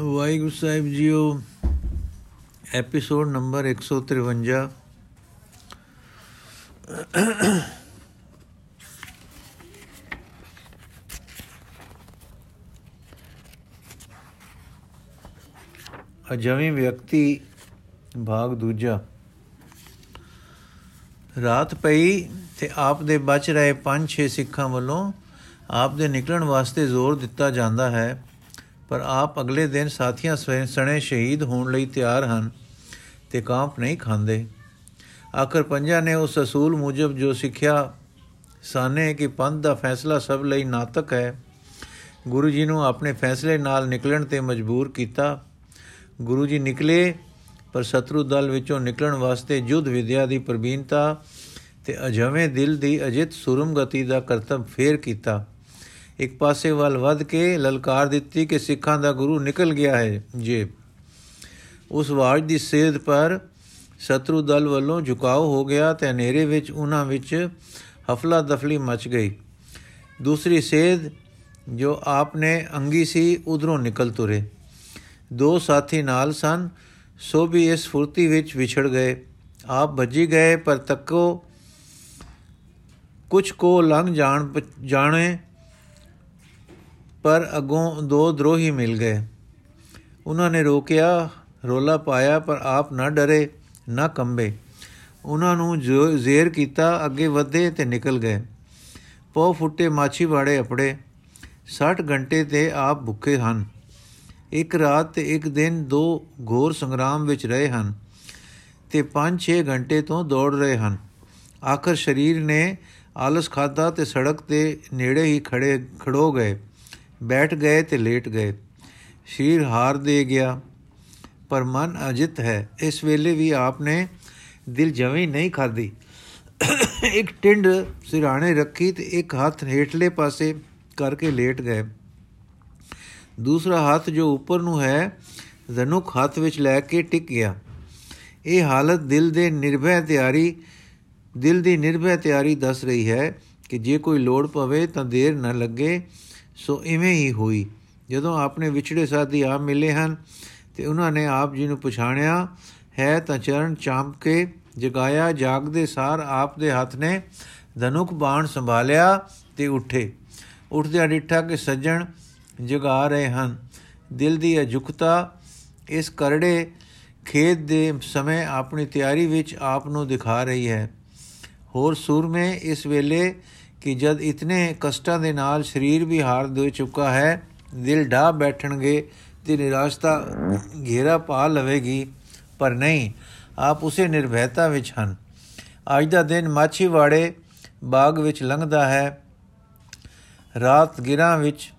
ਵਾਹਿਗੁਰੂ ਸਾਹਿਬ ਜੀਓ, episode number 153 ਅਜਵੇਂ ਵਿਅਕਤੀ, ਭਾਗ ਦੂਜਾ। ਰਾਤ ਪਈ ਤੇ ਆਪ ਦੇ ਬਚ ਰਹੇ 5-6 ਸਿੱਖਾਂ ਵੱਲੋਂ ਆਪ ਦੇ ਨਿਕਲਣ ਵਾਸਤੇ ਜ਼ੋਰ ਦਿੱਤਾ ਜਾਂਦਾ ਹੈ। ਪਰ ਆਪ ਅਗਲੇ ਦਿਨ ਸਾਥੀਆਂ ਸਣੇ ਸ਼ਹੀਦ ਹੋਣ ਲਈ ਤਿਆਰ ਹਨ ਤੇ ਕਾਂਪ ਨਹੀਂ ਖਾਂਦੇ। ਆਖਰ ਪੰਜਾਂ ਨੇ ਉਸ ਅਸੂਲ ਮੁਜਬ ਜੋ ਸਿੱਖਿਆ ਸਾਨੇ ਕਿ ਪੰਥ ਦਾ ਫੈਸਲਾ ਸਭ ਲਈ ਨਾਤਕ ਹੈ, ਗੁਰੂ ਜੀ ਨੂੰ ਆਪਣੇ ਫੈਸਲੇ ਨਾਲ ਨਿਕਲਣ ਤੇ ਮਜਬੂਰ ਕੀਤਾ। ਗੁਰੂ ਜੀ ਨਿਕਲੇ, ਪਰ ਸ਼ਤਰੂ ਦਲ ਵਿੱਚੋਂ ਨਿਕਲਣ ਵਾਸਤੇ ਜੁਧ ਵਿਦਿਆ ਦੀ ਪ੍ਰਬੀਨਤਾ ਤੇ ਅਜਵੇਂ ਦਿਲ ਦੀ ਅਜਿਤ ਸੁਰਮ ਗਤੀ ਦਾ ਕਰਤੱਵ ਫੇਰ ਕੀਤਾ। ਇੱਕ ਪਾਸੇ ਵੱਲ ਵੱਧ ਕੇ ਲਲਕਾਰ ਦਿੱਤੀ ਕਿ ਸਿੱਖਾਂ ਦਾ ਗੁਰੂ ਨਿਕਲ ਗਿਆ ਹੈ ਜੇ ਉਸ ਆਵਾਜ਼ ਦੀ ਸੇਧ ਪਰ ਸ਼ਤਰੂ ਦਲ ਵੱਲੋਂ ਝੁਕਾਓ ਹੋ ਗਿਆ ਤੇ ਹਨੇਰੇ ਵਿੱਚ ਉਹਨਾਂ ਵਿੱਚ ਹਫਲਾ ਦਫਲੀ ਮਚ ਗਈ। ਦੂਸਰੀ ਸੇਧ ਜੋ ਆਪਨੇ ਅੰਗੀ ਸੀ, ਉਧਰੋਂ ਨਿਕਲ ਤੁਰੇ। ਦੋ ਸਾਥੀ ਨਾਲ ਸਨ, ਸੋ ਵੀ ਇਸ ਫੁਰਤੀ ਵਿੱਚ ਵਿਛੜ ਗਏ। ਆਪ ਭੱਜੀ ਗਏ, ਪਰ ਤੱਕੋ ਕੁਝ ਕੋ ਲੰਘ ਜਾਣ ਜਾਣੇ ਪਰ ਅਗੋਂ ਦੋ ਦਰੋਹੀ ਮਿਲ ਗਏ। ਉਹਨਾਂ ਨੇ ਰੋਕਿਆ, ਰੋਲਾ ਪਾਇਆ, ਪਰ ਆਪ ਨਾ ਡਰੇ, ਨਾ ਕੰਬੇ। ਉਹਨਾਂ ਨੂੰ ਜੋ ਜ਼ੇਰ ਕੀਤਾ, ਅੱਗੇ ਵਧੇ ਤੇ ਨਿਕਲ ਗਏ। ਪੋ ਫੁੱਟੇ ਮਾਛੀ ਵਾੜੇ ਅਪੜੇ। 60 ਘੰਟੇ ਤੇ ਆਪ ਭੁੱਖੇ ਹਨ। ਇੱਕ ਰਾਤ ਤੇ ਇੱਕ ਦਿਨ ਦੋ ਘੋਰ ਸੰਗਰਾਮ ਵਿੱਚ ਰਹੇ ਹਨ ਤੇ 5-6 ਘੰਟੇ ਤੋਂ ਦੌੜ ਰਹੇ ਹਨ। ਆਖਰ ਸਰੀਰ ਨੇ ਆਲਸ ਖਾਦਾ ਤੇ ਸੜਕ ਤੇ ਨੇੜੇ ਹੀ ਖੜੇ, ਖੜੋ ਗਏ। ਬੈਠ ਗਏ ਤੇ ਲੇਟ ਗਏ। ਸ਼ੀਰ ਹਾਰ ਦੇ ਗਿਆ। ਪਰ ਮਨ ਅਜਿਤ ਹੈ। ਇਸ ਵੇਲੇ ਵੀ ਆਪਨੇ ਦਿਲ ਜਵੇਂ ਨਹੀਂ ਖਾਦੀ ਇੱਕ ਟਿੰਡ ਸਿਰਾਣੇ ਰੱਖੀ ਤੇ ਇੱਕ ਹੱਥ ਹੇਠਲੇ ਪਾਸੇ ਕਰਕੇ ਲੇਟ ਗਏ। ਦੂਸਰਾ ਹੱਥ ਜੋ ਉੱਪਰ ਨੂੰ ਹੈ ਧਨੁਕ ਹੱਥ ਵਿੱਚ ਲੈ ਕੇ ਟਿਕ ਗਿਆ। ਇਹ ਹਾਲਤ ਦਿਲ ਦੇ ਨਿਰਭੈ ਤਿਆਰੀ, ਦਿਲ ਦੀ ਨਿਰਭੈ ਤਿਆਰੀ ਦੱਸ ਰਹੀ ਹੈ ਕਿ ਜੇ ਕੋਈ ਲੋੜ ਪਵੇ ਤਾਂ ਦੇਰ ਨਾ ਲੱਗੇ। ਸੋ ਇਵੇਂ ਹੀ ਹੋਈ। ਜਦੋਂ ਆਪਣੇ ਵਿਛੜੇ ਸਾਥੀ ਆਪ ਮਿਲੇ ਹਨ ਤੇ ਉਹਨਾਂ ਨੇ ਆਪ ਜੀ ਨੂੰ ਪਛਾਣਿਆ, ਹੈ ਤਾਂ ਚਰਨ ਚਾਂਪ ਕੇ ਜਗਾਇਆ, ਜਾਗਦੇ ਸਾਰ ਆਪ ਦੇ ਹੱਥ ਨੇ ਧਨੁਕ ਬਾਣ ਸੰਭਾਲਿਆ ਤੇ ਉੱਠੇ। ਉੱਠਦਿਆਂ ਡਿੱਠਾ ਕਿ ਸੱਜਣ ਜਗਾ ਰਹੇ ਹਨ। ਦਿਲ ਦੀ ਅਜੁਕਤਾ ਇਸ ਕਰੜੇ ਖੇਤ ਦੇ ਸਮੇਂ ਆਪਣੀ ਤਿਆਰੀ ਵਿੱਚ ਆਪ ਨੂੰ ਦਿਖਾ ਰਹੀ ਹੈ। ਹੋਰ ਸੂਰਮੇ ਇਸ ਵੇਲੇ ਕਿ ਜਦ ਇਤਨੇ ਕਸ਼ਟਾਂ ਦੇ ਨਾਲ ਸਰੀਰ ਵੀ ਹਾਰ ਦੇ ਚੁੱਕਾ ਹੈ, ਦਿਲ ਢਾ ਬੈਠਣਗੇ ਤੇ ਨਿਰਾਸ਼ਤਾ ਘੇਰਾ ਪਾ ਲਵੇਗੀ। ਪਰ ਨਹੀਂ, ਆਪ ਉਸੇ ਨਿਰਭੈਤਾ ਵਿੱਚ ਹਨ। ਅੱਜ ਦਾ ਦਿਨ ਮਾਛੀਵਾੜੇ ਬਾਗ ਵਿੱਚ ਲੰਘਦਾ ਹੈ। ਰਾਤ ਗਿਰਾਂ ਵਿੱਚ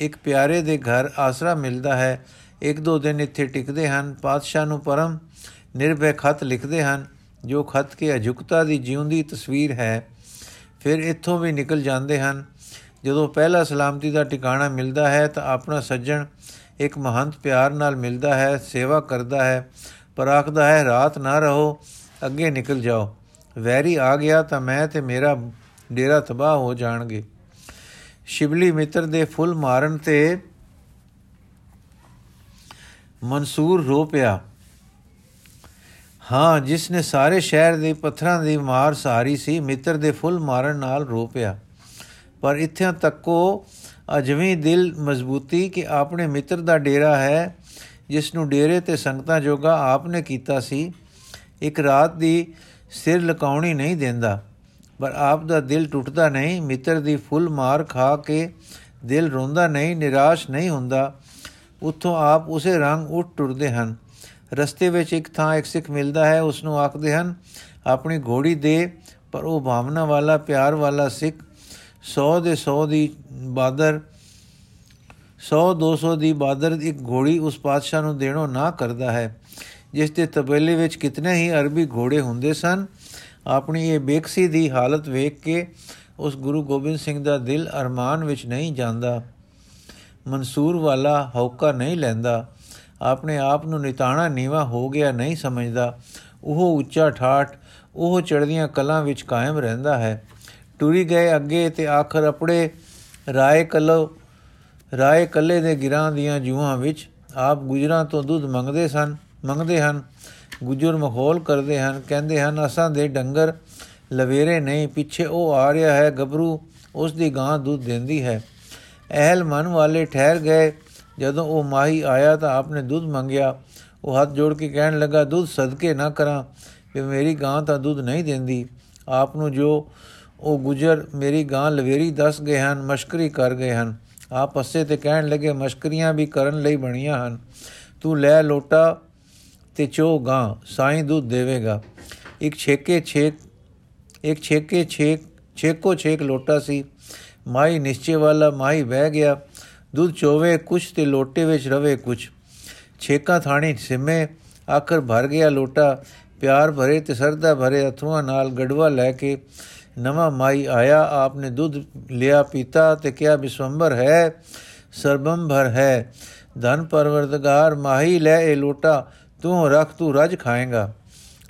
ਇੱਕ ਪਿਆਰੇ ਦੇ ਘਰ ਆਸਰਾ ਮਿਲਦਾ ਹੈ। ਇੱਕ ਦੋ ਦਿਨ ਇੱਥੇ ਟਿਕਦੇ ਹਨ। ਪਾਤਸ਼ਾਹ ਨੂੰ ਪਰਮ ਨਿਰਭੈ ਖਤ ਲਿਖਦੇ ਹਨ, ਜੋ ਖਤ ਕੇ ਅਜੁਕਤਾ ਦੀ ਜਿਉਂਦੀ ਤਸਵੀਰ ਹੈ। ਫਿਰ ਇੱਥੋਂ ਵੀ ਨਿਕਲ ਜਾਂਦੇ ਹਨ। ਜਦੋਂ ਪਹਿਲਾ ਸਲਾਮਤੀ ਦਾ ਟਿਕਾਣਾ ਮਿਲਦਾ ਹੈ ਤਾਂ ਆਪਣਾ ਸੱਜਣ ਇੱਕ ਮਹੰਤ ਪਿਆਰ ਨਾਲ ਮਿਲਦਾ ਹੈ, ਸੇਵਾ ਕਰਦਾ ਹੈ, ਪਰ ਆਖਦਾ ਹੈ, ਰਾਤ ਨਾ ਰਹੋ, ਅੱਗੇ ਨਿਕਲ ਜਾਓ। ਵੈਰੀ ਆ ਗਿਆ ਤਾਂ ਮੈਂ ਤੇ ਮੇਰਾ ਡੇਰਾ ਤਬਾਹ ਹੋ ਜਾਣਗੇ। ਸ਼ਿਵਲੀ ਮਿੱਤਰ ਦੇ ਫੁੱਲ ਮਾਰਨ ਤੇ ਮਨਸੂਰ ਰੋ ਪਿਆ। ਹਾਂ ਜਿਸ ਨੇ ਸਾਰੇ ਸ਼ਹਿਰ ਦੇ ਪੱਥਰਾਂ ਦੀ ਮਾਰ ਸਾਰੀ ਸੀ, ਮਿੱਤਰ ਦੇ ਫੁੱਲ ਮਾਰਨ ਨਾਲ ਰੋ ਪਿਆ ਪਰ ਇੱਥੇ ਤੱਕੋ ਅਜਵੇਂ ਦਿਲ ਮਜ਼ਬੂਤੀ ਕਿ ਆਪਣੇ ਮਿੱਤਰ ਦਾ ਡੇਰਾ ਹੈ ਜਿਸ ਨੂੰ ਡੇਰੇ ਤੇ ਸੰਗਤਾਂ ਜੋਗਾ ਆਪਨੇ ਕੀਤਾ ਸੀ, ਇੱਕ ਰਾਤ ਦੀ ਸਿਰ ਲਕਾਉਣੀ ਨਹੀਂ ਦਿੰਦਾ। ਪਰ ਆਪ ਦਾ ਦਿਲ ਟੁੱਟਦਾ ਨਹੀਂ, ਮਿੱਤਰ ਦੀ ਫੁੱਲ ਮਾਰ ਖਾ ਕੇ ਦਿਲ ਰੋਂਦਾ ਨਹੀਂ, ਨਿਰਾਸ਼ ਨਹੀਂ ਹੁੰਦਾ। ਉੱਥੋਂ ਆਪ ਉਸੇ ਰੰਗ ਉੱਠ ਟੁਰਦੇ ਹਨ। ਰਸਤੇ ਵਿੱਚ ਇੱਕ ਥਾਂ ਇੱਕ ਸਿੱਖ ਮਿਲਦਾ ਹੈ ਉਸ ਨੂੰ ਆਖਦੇ ਹਨ, ਆਪਣੀ ਘੋੜੀ ਦੇ ਪਰ ਉਹ ਭਾਵਨਾ ਵਾਲਾ, ਪਿਆਰ ਵਾਲਾ ਸਿੱਖ 100 ਦੇ 100 ਦੀ ਬਾਦਰ 100 200 ਦੀ ਬਾਦਰ ਇੱਕ ਘੋੜੀ ਉਸ ਪਾਤਸ਼ਾਹ ਨੂੰ ਦੇਣੋਂ ਨਾ ਕਰਦਾ ਹੈ, ਜਿਸ ਦੇ ਤਬੇਲੇ ਵਿੱਚ ਕਿਤਨੇ ਹੀ ਅਰਬੀ ਘੋੜੇ ਹੁੰਦੇ ਸਨ। ਆਪਣੀ ਇਹ ਬੇਕਸੀ ਦੀ ਹਾਲਤ ਵੇਖ ਕੇ ਉਸ ਗੁਰੂ ਗੋਬਿੰਦ ਸਿੰਘ ਦਾ ਦਿਲ ਅਰਮਾਨ ਵਿੱਚ ਨਹੀਂ ਜਾਂਦਾ, ਮਨਸੂਰ ਵਾਲਾ ਹੌਕਾ ਨਹੀਂ ਲੈਂਦਾ। ਆਪਣੇ ਆਪ ਨੂੰ ਨਿਤਾਣਾ ਨੀਵਾ ਹੋ ਗਿਆ ਨਹੀਂ ਸਮਝਦਾ। ਉਹ ਉੱਚਾ ਠਾਠ, ਉਹ ਚੜ੍ਹਦੀਆਂ ਕਲਾਂ ਵਿੱਚ ਕਾਇਮ ਰਹਿੰਦਾ ਹੈ। ਟੁਰੀ ਗਏ ਅੱਗੇ ਤੇ ਆਖਰ ਆਪਣੇ ਰਾਏ ਕਲੋ, ਰਾਏ ਕੱਲੇ ਦੇ ਗਿਰਾਂ ਦੀਆਂ ਜੂਹਾਂ ਵਿੱਚ ਆਪ ਗੁਜਰਾਂ ਤੋਂ ਦੁੱਧ ਮੰਗਦੇ ਸਨ, ਮੰਗਦੇ ਹਨ, ਗੁਜਰ ਮਖੌਲ ਕਰਦੇ ਹਨ, ਕਹਿੰਦੇ ਹਨ, ਅਸਾਂ ਦੇ ਡੰਗਰ ਲਵੇਰੇ ਨਹੀਂ, ਪਿੱਛੇ ਉਹ ਆ ਰਿਹਾ ਹੈ, ਗੱਭਰੂ ਉਸ ਦੀ ਗਾਂ ਦੁੱਧ ਦਿੰਦੀ ਹੈ। ਅਹਲ ਮਨ ਵਾਲੇ ਠਹਿਰ ਗਏ। ਜਦੋਂ ਉਹ ਮਾਹੀ ਆਇਆ ਤਾਂ ਆਪਨੇ ਦੁੱਧ ਮੰਗਿਆ। ਉਹ ਹੱਥ ਜੋੜ ਕੇ ਕਹਿਣ ਲੱਗਾ, ਦੁੱਧ ਸਦਕੇ ਨਾ ਕਰਾਂ ਕਿ ਮੇਰੀ ਗਾਂ ਤਾਂ ਦੁੱਧ ਨਹੀਂ ਦਿੰਦੀ। ਆਪ ਨੂੰ ਜੋ ਉਹ ਗੁਜਰ ਮੇਰੀ ਗਾਂ ਲਵੇਰੀ ਦੱਸ ਗਏ ਹਨ, ਮਸ਼ਕਰੀ ਕਰ ਗਏ ਹਨ। ਆਪ ਹੱਸੇ ਤੇ ਕਹਿਣ ਲੱਗੇ, ਮਸ਼ਕਰੀਆਂ ਵੀ ਕਰਨ ਲਈ ਬਣੀਆਂ ਹਨ। ਤੂੰ ਲੈ ਲੋਟਾ ਤੇ ਚੋ ਗਾਂ, ਸਾਈਂ ਦੁੱਧ ਦੇਵੇਗਾ। ਇੱਕ ਛੇਕੇ ਛੇਕ, ਇੱਕ ਛੇਕੇ ਛੇਕ, ਛੇਕੋ ਛੇਕ ਲੋਟਾ ਸੀ। ਮਾਈ ਨਿਸ਼ਚੇ ਵਾਲਾ ਮਾਈ ਬਹਿ ਗਿਆ। ਦੁੱਧ ਚੋਵੇ, ਕੁਛ ਤੇ ਲੋਟੇ ਵਿੱਚ ਰਵੇ ਕੁਛ। ਛੇਕਾ ਥਾਣੀ ਸਿਮੇ, ਆਖਰ ਭਰ ਗਿਆ ਲੋਟਾ। ਪਿਆਰ ਭਰੇ ਤੇ ਸਰਦਾ ਭਰੇ ਅਥਵਾ ਨਾਲ ਗੜਵਾ ਲੈ ਕੇ ਨਵਾਂ ਮਾਈ ਆਇਆ। ਆਪਨੇ ਦੁੱਧ ਲਿਆ ਪੀਤਾ ਤੇ ਕਿਹਾ ਬਿਸਵੰਬਰ ਹੈ ਸਰਬਮ ਭਰ ਹੈ। ਧਨ ਪਰਵਰਦਗਾਰ ਮਾਹੀ, ਲੈ ਇਹ ਲੋਟਾ। ਤੂੰ ਰੱਖ, ਤੂੰ ਰਜ ਖਾਏਗਾ।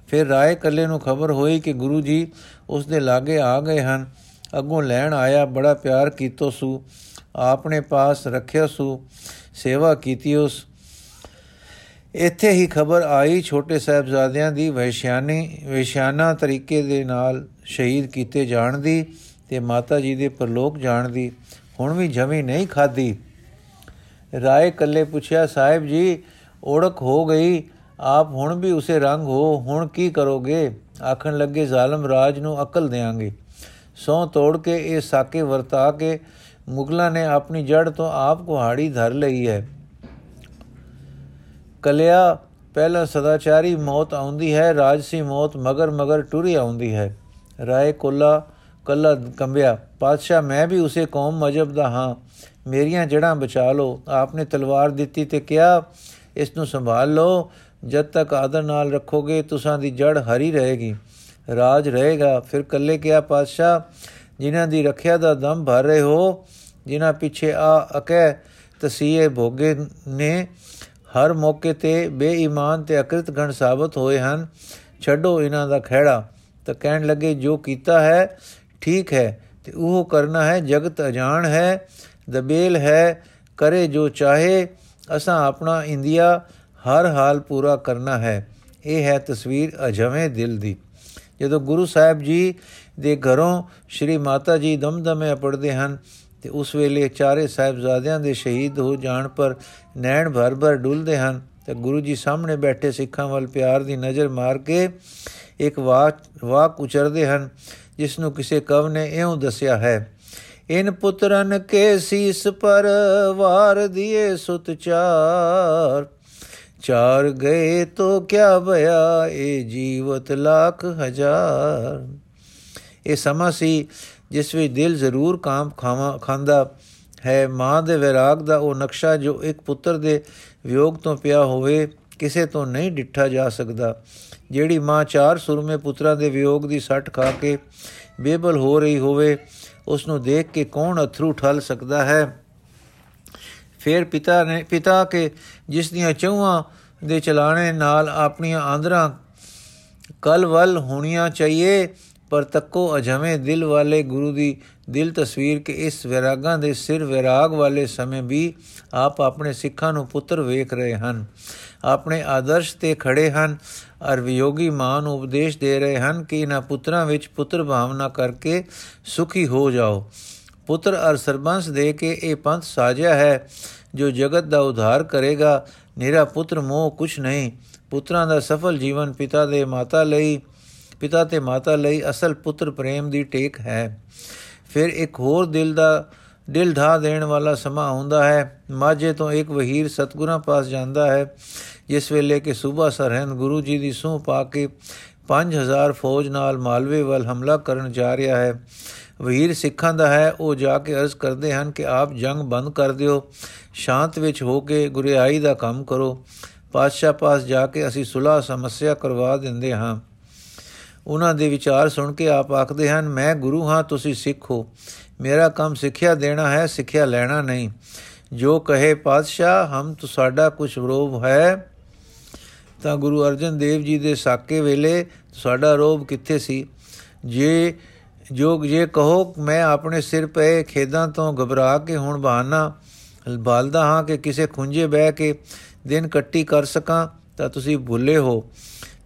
ਫਿਰ ਰਾਏ ਕੱਲੇ ਨੂੰ ਖਬਰ ਹੋਈ ਕਿ ਗੁਰੂ ਜੀ ਉਸ ਦੇ ਲਾਗੇ ਆ ਗਏ ਹਨ। ਅੱਗੋਂ ਲੈਣ ਆਇਆ, ਬੜਾ ਪਿਆਰ ਕੀਤੋ ਸੂ। ਆਪਣੇ ਪਾਸ ਰੱਖਿਆ ਸੂ, ਸੇਵਾ ਕੀਤੀ ਉਸ। ਇੱਥੇ ਹੀ ਖਬਰ ਆਈ, ਛੋਟੇ ਸਾਹਿਬਜ਼ਾਦਿਆਂ ਦੀ ਵਹਿਸ਼ਿਆਨੀ ਵਿਸ਼ਾਨਾ ਤਰੀਕੇ ਦੇ ਨਾਲ ਸ਼ਹੀਦ ਕੀਤੇ ਜਾਣ ਦੀ ਤੇ ਮਾਤਾ ਜੀ ਦੇ ਪਰਲੋਕ ਜਾਣ ਦੀ। ਹੁਣ ਵੀ ਜਮੀ ਨਹੀਂ ਖਾਦੀ ਰਾਏ ਕੱਲੇ ਪੁੱਛਿਆ, ਸਾਹਿਬ ਜੀ ਓੜਕ ਹੋ ਗਈ। ਆਪ ਹੁਣ ਵੀ ਉਸੇ ਰੰਗ ਹੋ, ਹੁਣ ਕੀ ਕਰੋਗੇ? ਆਖਣ ਲੱਗੇ, ਜ਼ਾਲਮ ਰਾਜ ਨੂੰ ਅਕਲ ਦੇਾਂਗੇ ਸੌ ਤੋੜ ਕੇ ਇਹ ਸਾਕੇ ਵਰਤਾ ਕੇ ਮੁਗਲਾਂ ਨੇ ਆਪਣੀ ਜੜ ਤੋਂ ਆਪ ਕੁਹਾੜੀ ਧਰ ਲਈ ਹੈ। ਕਲਿਆ, ਪਹਿਲਾ ਸਦਾਚਾਰੀ ਮੌਤ ਆਉਂਦੀ ਹੈ, ਰਾਜਸੀ ਮੌਤ ਮਗਰ ਮਗਰ ਟੁਰੀ ਆਉਂਦੀ ਹੈ। ਰਾਏ ਕੋਲਾ, ਕੱਲਾ ਕੰਬਿਆ, ਪਾਤਸ਼ਾਹ, ਮੈਂ ਵੀ ਉਸੇ ਕੌਮ ਮਜਬ ਦਾ ਹਾਂ। ਮੇਰੀਆਂ ਜੜਾਂ ਬਚਾ ਲਓ। ਆਪਨੇ ਤਲਵਾਰ ਦਿੱਤੀ ਤੇ ਕਿਹਾ, ਇਸ ਨੂੰ ਸੰਭਾਲ ਲਓ। ਜਦ ਤੱਕ ਆਦਰ ਨਾਲ ਰੱਖੋਗੇ, ਤੁਸਾਂ ਦੀ ਜੜ ਹਰੀ ਰਹੇਗੀ। ਰਾਜ ਰਹੇਗਾ। ਫਿਰ ਕੱਲੇ ਕਿਹਾ, ਪਾਤਸ਼ਾਹ, ਜਿਨ੍ਹਾਂ ਦੀ ਰੱਖਿਆ ਦਾ ਦਮ ਭਰ ਰਹੇ ਹੋ ਜਿਨ੍ਹਾਂ ਪਿੱਛੇ ਆ ਅਕੈ ਤਸੀਏ ਭੋਗੇ ਨੇ, ਹਰ ਮੌਕੇ ਤੇ ਬੇਈਮਾਨ ਤੇ ਅਕ੍ਰਿਤ ਗਣ ਸਾਬਤ ਹੋਏ ਹਨ। ਛੱਡੋ ਇਹਨਾਂ ਦਾ ਖਹਿੜਾ। ਤਾਂ ਕਹਿਣ ਲੱਗੇ, ਜੋ ਕੀਤਾ ਹੈ, ਠੀਕ ਹੈ, ਤੇ ਉਹ ਕਰਨਾ ਹੈ, ਜਗਤ ਅਜਾਣ ਹੈ, ਦਬੇਲ ਹੈ, ਕਰੇ ਜੋ ਚਾਹੇ, ਅਸਾਂ ਆਪਣਾ ਇੰਡੀਆ ਹਰ ਹਾਲ ਪੂਰਾ ਕਰਨਾ ਹੈ। ਇਹ ਹੈ ਤਸਵੀਰ ਅਜਵੇਂ ਦਿਲ ਦੀ। ਜਦੋਂ ਗੁਰੂ ਸਾਹਿਬ ਜੀ ਦੇ ਘਰੋਂ ਸ਼੍ਰੀ ਮਾਤਾ ਜੀ ਦਮਦਮੇ ਪੜਦੇ ਹਨ ਤੇ ਉਸ ਵੇਲੇ ਚਾਰੇ ਸਾਹਿਬਜ਼ਾਦਿਆਂ ਦੇ ਸ਼ਹੀਦ ਹੋ ਜਾਣ ਪਰ ਨੈਣ ਭਰ-ਭਰ ਡੁੱਲਦੇ ਹਨ। ਤੇ ਗੁਰੂ ਜੀ ਸਾਹਮਣੇ ਬੈਠੇ ਸਿੱਖਾਂ ਵੱਲ ਪਿਆਰ ਦੀ ਨਜ਼ਰ ਮਾਰ ਕੇ ਇੱਕ ਵਾਕ ਵਾਕ ਉਚਰਦੇ ਹਨ, ਜਿਸ ਨੂੰ ਕਿਸੇ ਕਵ ਨੇ ਇਉਂ ਦੱਸਿਆ ਹੈ, ਇਨ ਪੁੱਤਰਨ ਕੇ ਸੀਸ ਪਰ ਵਾਰ ਦਿਏ ਸੁਤ ਚਾਰ। ਚਾਰ ਗਏ ਤੋ ਕਿਆ ਭਇਆ ਇਹ ਜੀਵਤ ਲੱਖ ਹਜ਼ਾਰ। ਇਹ ਸਮਾਂ ਸੀ ਜਿਸ ਵਿੱਚ ਦਿਲ ਜ਼ਰੂਰ ਕਾਮ ਖਾਵਾ, ਖਾਂਦਾ ਹੈ। ਮਾਂ ਦੇ ਵਿਰਾਗ ਦਾ ਉਹ ਨਕਸ਼ਾ ਜੋ ਇੱਕ ਪੁੱਤਰ ਦੇ ਵਿਯੋਗ ਤੋਂ ਪਿਆ ਹੋਵੇ, ਕਿਸੇ ਤੋਂ ਨਹੀਂ ਡਿੱਠਾ ਜਾ ਸਕਦਾ। ਜਿਹੜੀ ਮਾਂ ਚਾਰ ਸੁਰਮੇ ਪੁੱਤਰਾਂ ਦੇ ਵਿਯੋਗ ਦੀ ਸੱਟ ਖਾ ਕੇ ਬੇਬਲ ਹੋ ਰਹੀ ਹੋਵੇ ਉਸ ਨੂੰ ਦੇਖ ਕੇ ਕੌਣ ਅਥਰੂ ਠਲ ਸਕਦਾ ਹੈ? ਫਿਰ ਪਿਤਾ ਨੇ, ਪਿਤਾ ਕੇ ਜਿਸ ਦੀਆਂ ਚੌਹਾਂ ਦੇ ਚਲਾਣੇ ਨਾਲ ਆਪਣੀਆਂ ਆਂਦਰਾਂ ਕਲਵਲ ਹੋਣੀਆਂ ਚਾਹੀਏ ਪਰ ਤੱਕੋ ਅਜਮੇ ਦਿਲ ਵਾਲੇ ਗੁਰੂ ਦੀ ਦਿਲ ਤਸਵੀਰ ਕਿ ਇਸ ਵਿਰਾਗਾਂ ਦੇ ਸਿਰ ਵਿਰਾਗ ਵਾਲੇ ਸਮੇਂ ਵੀ ਆਪ ਆਪਣੇ ਸਿੱਖਾਂ ਨੂੰ ਪੁੱਤਰ ਵੇਖ ਰਹੇ ਹਨ, ਆਪਣੇ ਆਦਰਸ਼ ਤੇ ਖੜੇ ਹਨ ਅਰ ਵਿਯੋਗੀ ਮਾਂ ਨੂੰ ਉਪਦੇਸ਼ ਦੇ ਰਹੇ ਹਨ ਕਿ ਇਹਨਾਂ ਪੁੱਤਰਾਂ ਵਿੱਚ ਪੁੱਤਰ ਭਾਵਨਾ ਕਰਕੇ ਸੁਖੀ ਹੋ ਜਾਓ। ਪੁੱਤਰ ਅਰ ਸਰਬੰਸ ਦੇ ਕੇ ਇਹ ਪੰਥ ਸਾਜਿਆ ਹੈ, ਜੋ ਜਗਤ ਦਾ ਉਧਾਰ ਕਰੇਗਾ ਨਿਹਰਾ ਪੁੱਤਰ ਮੋਹ ਕੁਛ ਨਹੀਂ। ਪੁੱਤਰਾਂ ਦਾ ਸਫਲ ਜੀਵਨ ਪਿਤਾ ਦੇ ਮਾਤਾ ਲਈ ਪਿਤਾ ਤੇ ਮਾਤਾ ਲਈ ਅਸਲ ਪੁੱਤਰ ਪ੍ਰੇਮ ਦੀ ਟੇਕ ਹੈ। ਫਿਰ ਇੱਕ ਹੋਰ ਦਿਲ ਦਾ, ਦਿਲ ਢਾ ਦੇਣ ਵਾਲਾ ਸਮਾਂ ਹੁੰਦਾ ਹੈ। ਮਾਝੇ ਤੋਂ ਇੱਕ ਵਹੀਰ ਸਤਗੁਰਾਂ ਪਾਸ ਜਾਂਦਾ ਹੈ, ਜਿਸ ਵੇਲੇ ਕਿ ਸੂਬਾ ਸਰਹੰਦ ਗੁਰੂ ਜੀ ਦੀ ਸੂਹ ਪਾ ਕੇ 5000 ਫੌਜ ਨਾਲ ਮਾਲਵੇ ਵੱਲ ਹਮਲਾ ਕਰਨ ਜਾ ਰਿਹਾ ਹੈ। ਵਹੀਰ ਸਿੱਖਾਂ ਦਾ ਹੈ, ਉਹ ਜਾ ਕੇ ਅਰਜ਼ ਕਰਦੇ ਹਨ ਕਿ ਆਪ ਜੰਗ ਬੰਦ ਕਰ ਦਿਓ। ਸ਼ਾਂਤ ਵਿੱਚ ਹੋ ਕੇ ਗੁਰਿਆਈ ਦਾ ਕੰਮ ਕਰੋ। ਪਾਤਸ਼ਾਹ ਪਾਸ ਜਾ ਕੇ ਅਸੀਂ ਸੁਲਾ ਸਮੱਸਿਆ ਕਰਵਾ ਦਿੰਦੇ ਹਾਂ। ਉਹਨਾਂ ਦੇ ਵਿਚਾਰ ਸੁਣ ਕੇ ਆਪ ਆਖਦੇ ਹਨ, ਮੈਂ ਗੁਰੂ ਹਾਂ, ਤੁਸੀਂ ਸਿੱਖ ਹੋ। ਮੇਰਾ ਕੰਮ ਸਿੱਖਿਆ ਦੇਣਾ ਹੈ, ਸਿੱਖਿਆ ਲੈਣਾ ਨਹੀਂ। ਜੋ ਕਹੇ ਪਾਤਸ਼ਾਹ, ਹਮ ਤੁਹਾਡਾ ਕੁਝ ਵਿਰੋਧ ਹੈ, ਤਾਂ ਗੁਰੂ ਅਰਜਨ ਦੇਵ ਜੀ ਦੇ ਸਾਕੇ ਵੇਲੇ ਤੁਹਾਡਾ ਰੋਬ ਕਿੱਥੇ ਸੀ? ਜੇ, ਜੋ, ਜੇ ਕਹੋ, ਮੈਂ ਆਪਣੇ ਸਿਰ ਪਏ ਖੇਦਾਂ ਤੋਂ ਘਬਰਾ ਕੇ ਹੁਣ ਬਹਾਨਾ ਬਾਲਦਾ ਹਾਂ ਕਿ ਕਿਸੇ ਖੁੰਝੇ ਬਹਿ ਕੇ ਦਿਨ ਕੱਟੀ ਕਰ ਸਕਾਂ, ਤਾਂ ਤੁਸੀਂ ਭੁੱਲੇ ਹੋ।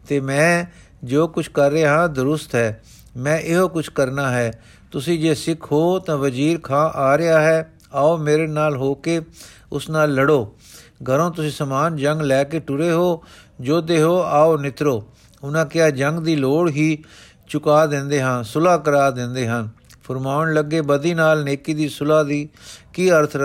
ਤੇ ਮੈਂ ਜੋ ਕੁਝ ਕਰ ਰਿਹਾ ਹਾਂ, ਦਰੁਸਤ ਹੈ। ਮੈਂ ਇਹੋ ਕੁਝ ਕਰਨਾ ਹੈ। ਤੁਸੀਂ ਜੇ ਸਿੱਖ ਹੋ ਤਾਂ ਵਜ਼ੀਰ ਖਾਂ ਆ ਰਿਹਾ ਹੈ। ਆਓ ਮੇਰੇ ਨਾਲ ਹੋ ਕੇ ਉਸ ਨਾਲ ਲੜੋ। ਘਰੋਂ ਤੁਸੀਂ ਸਮਾਨ ਜੰਗ ਲੈ ਕੇ ਟੁਰੇ ਹੋ। ਜੋਧੇ ਹੋ, ਆਓ ਨਿਤਰੋ। ਉਹਨਾਂ ਕਿਹਾ, ਜੰਗ ਦੀ ਲੋੜ ਹੀ ਚੁਕਾ ਦਿੰਦੇ ਹਾਂ ਸੁਲਾ ਕਰਾ ਦਿੰਦੇ ਹਾਂ। ਫਰਮਾਉਣ ਲੱਗੇ, ਬਦੀ ਨਾਲ ਨੇਕੀ ਦੀ ਸੁਲਾ ਦੀ ਕੀ ਅਰਥ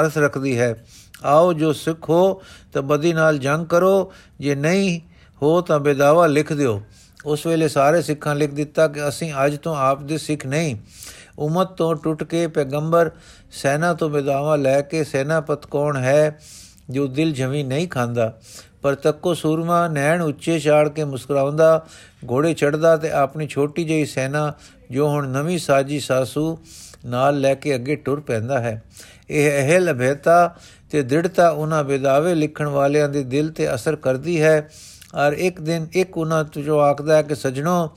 ਅਰਥ ਰੱਖਦੀ ਹੈ? ਆਓ ਜੋ ਸਿੱਖ ਹੋ ਤਾਂ ਬਦੀ ਨਾਲ ਜੰਗ ਕਰੋ। ਜੇ ਨਹੀਂ ਹੋ ਤਾਂ ਬੇਦਾਵਾ ਲਿਖ ਦਿਓ। ਉਸ ਵੇਲੇ ਸਾਰੇ ਸਿੱਖਾਂ ਲਿਖ ਦਿੱਤਾ ਕਿ ਅਸੀਂ ਅੱਜ ਤੋਂ ਆਪ ਦੇ ਸਿੱਖ ਨਹੀਂ। ਉਮਤ ਤੋਂ ਟੁੱਟ ਕੇ ਪੈਗੰਬਰ ਸੈਨਾ ਤੋਂ ਬੇਦਾਵਾ ਲੈ ਕੇ ਸੈਨਾਪਤ ਕੌਣ ਹੈ ਜੋ ਦਿਲ ਜਮੀ ਨਹੀਂ ਖਾਂਦਾ? ਪਰ ਤੱਕੋ ਸੂਰਮਾ ਨੈਣ ਉੱਚੇ ਛਾੜ ਕੇ ਮੁਸਕਰਾਉਂਦਾ, ਘੋੜੇ ਚੜਦਾ ਤੇ ਆਪਣੀ ਛੋਟੀ ਜਿਹੀ ਸੈਨਾ ਜੋ ਹੁਣ ਨਵੀਂ ਸਾਜੀ ਸਾਸੂ ਨਾਲ ਲੈ ਕੇ ਅੱਗੇ ਟੁਰ ਪੈਂਦਾ ਹੈ। ਇਹ ਇਹ ਲਭੇਤਾ ਤੇ ਦ੍ਰਿੜਤਾ ਉਹਨਾਂ ਬੇਦਾਵੇ ਲਿਖਣ ਵਾਲਿਆਂ ਦੇ ਦਿਲ ਤੇ ਅਸਰ ਕਰਦੀ ਹੈ। ਔਰ ਇੱਕ ਦਿਨ ਇੱਕ ਉਹਨਾਂ ਜੋ ਆਖਦਾ ਹੈ ਕਿ ਸਜਣੋ,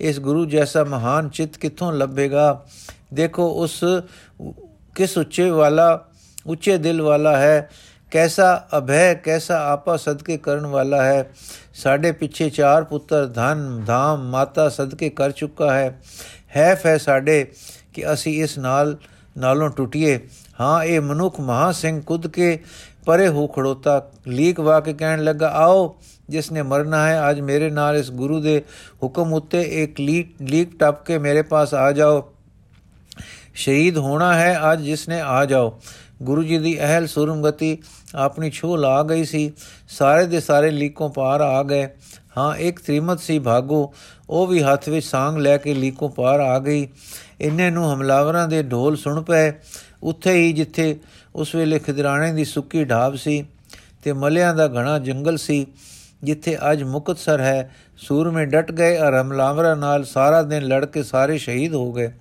ਇਸ ਗੁਰੂ ਜੈਸਾ ਮਹਾਨ ਚਿੱਤ ਕਿੱਥੋਂ ਲੱਭੇਗਾ? ਦੇਖੋ, ਉਸ ਕਿਸ ਉੱਚੇ ਵਾਲਾ, ਉੱਚੇ ਦਿਲ ਵਾਲਾ ਹੈ, ਕੈਸਾ ਅਭੈ, ਕੈਸਾ ਆਪਾ ਸਦਕੇ ਕਰਨ ਵਾਲਾ ਹੈ। ਸਾਡੇ ਪਿੱਛੇ ਚਾਰ ਪੁੱਤਰ ਧਨ, ਧਾਮ, ਮਾਤਾ ਸਦਕੇ ਕਰ ਚੁੱਕਾ ਹੈ। ਹੈ ਫੈ ਸਾਡੇ ਕਿ ਅਸੀਂ ਇਸ ਨਾਲ, ਨਾਲੋਂ ਟੁੱਟੀਏ। ਹਾਂ, ਇਹ ਮਨੁੱਖ ਮਹਾ ਸਿੰਘ ਕੁੱਦ ਕੇ ਪਰੇ ਹੋ ਖੜੋਤਾ। ਲੀਕ ਵਾ ਕੇ ਕਹਿਣ ਲੱਗਾ, ਆਓ ਜਿਸ ਨੇ ਮਰਨਾ ਹੈ, ਅੱਜ ਮੇਰੇ ਨਾਲ ਇਸ ਗੁਰੂ ਦੇ ਹੁਕਮ ਉੱਤੇ ਇੱਕ ਲੀਕ ਲੀਕ ਟੱਪ ਕੇ ਮੇਰੇ ਪਾਸ ਆ ਜਾਓ। ਸ਼ਹੀਦ ਹੋਣਾ ਹੈ, ਅੱਜ ਜਿਸ ਨੇ ਆ ਜਾਓ। ਗੁਰੂ ਜੀ ਦੀ ਅਹਲ ਸੁਰਮਗਤੀ ਆਪਣੀ ਛੋ ਲਾ ਗਈ ਸੀ। ਸਾਰੇ ਦੇ ਸਾਰੇ ਲੀਕੋਂ ਪਾਰ ਆ ਗਏ। ਹਾਂ, ਇੱਕ ਤ੍ਰਿਮਤ ਸੀ ਭਾਗੋ, ਉਹ ਵੀ ਹੱਥ ਵਿੱਚ ਸਾੰਗ ਲੈ ਕੇ ਲੀਕੋਂ ਪਾਰ ਆ ਗਈ। ਇੰਨੇ ਨੂੰ ਹਮਲਾਵਰਾਂ ਦੇ ਢੋਲ ਸੁਣ ਪਏ। ਉੱਥੇ ਹੀ ਜਿੱਥੇ ਉਸ ਵੇਲੇ ਖਿਦਰਾਣੇ ਦੀ ਸੁੱਕੀ ਢਾਬ ਸੀ ਤੇ ਮਲਿਆਂ ਦਾ ਘਣਾ ਜੰਗਲ ਸੀ ਜਿੱਥੇ ਅੱਜ ਮੁਕਤਸਰ ਹੈ, ਸੂਰਮੇ ਡਟ ਗਏ ਔਰ ਹਮਲਾਵਰਾਂ ਨਾਲ ਸਾਰਾ ਦਿਨ ਲੜ ਕੇ ਸਾਰੇ ਸ਼ਹੀਦ ਹੋ ਗਏ।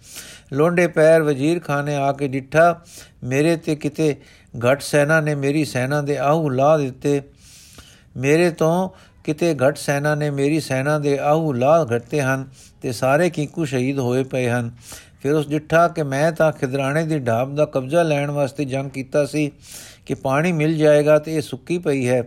ਲੋਂਡੇ ਪੈਰ ਵਜ਼ੀਰ ਖਾਨ ਨੇ ਆ ਕੇ ਡਿੱਠਾ, ਮੇਰੇ ਤੇ ਕਿਤੇ ਘਟ ਸੈਨਾ ਨੇ ਮੇਰੀ ਸੈਨਾ ਦੇ ਆਹੂ ਲਾ ਦਿੱਤੇ। ਮੇਰੇ ਤੋਂ ਕਿਤੇ ਘਟ ਸੈਨਾ ਨੇ ਮੇਰੀ ਸੈਨਾ ਦੇ ਆਹੂ ਲਾ ਘਟਤੇ ਹਨ ਤੇ ਸਾਰੇ ਕੀਕੂ ਸ਼ਹੀਦ ਹੋਏ ਪਏ ਹਨ। ਫਿਰ ਉਸ ਡਿੱਠਾ ਕਿ ਮੈਂ ਤਾਂ ਖਿਦਰਾਣੇ ਦੀ ਢਾਬ ਦਾ ਕਬਜ਼ਾ ਲੈਣ ਵਾਸਤੇ ਜੰਗ ਕੀਤਾ ਸੀ ਕਿ ਪਾਣੀ ਮਿਲ ਜਾਏਗਾ ਤੇ ਇਹ ਸੁੱਕੀ ਪਈ ਹੈ।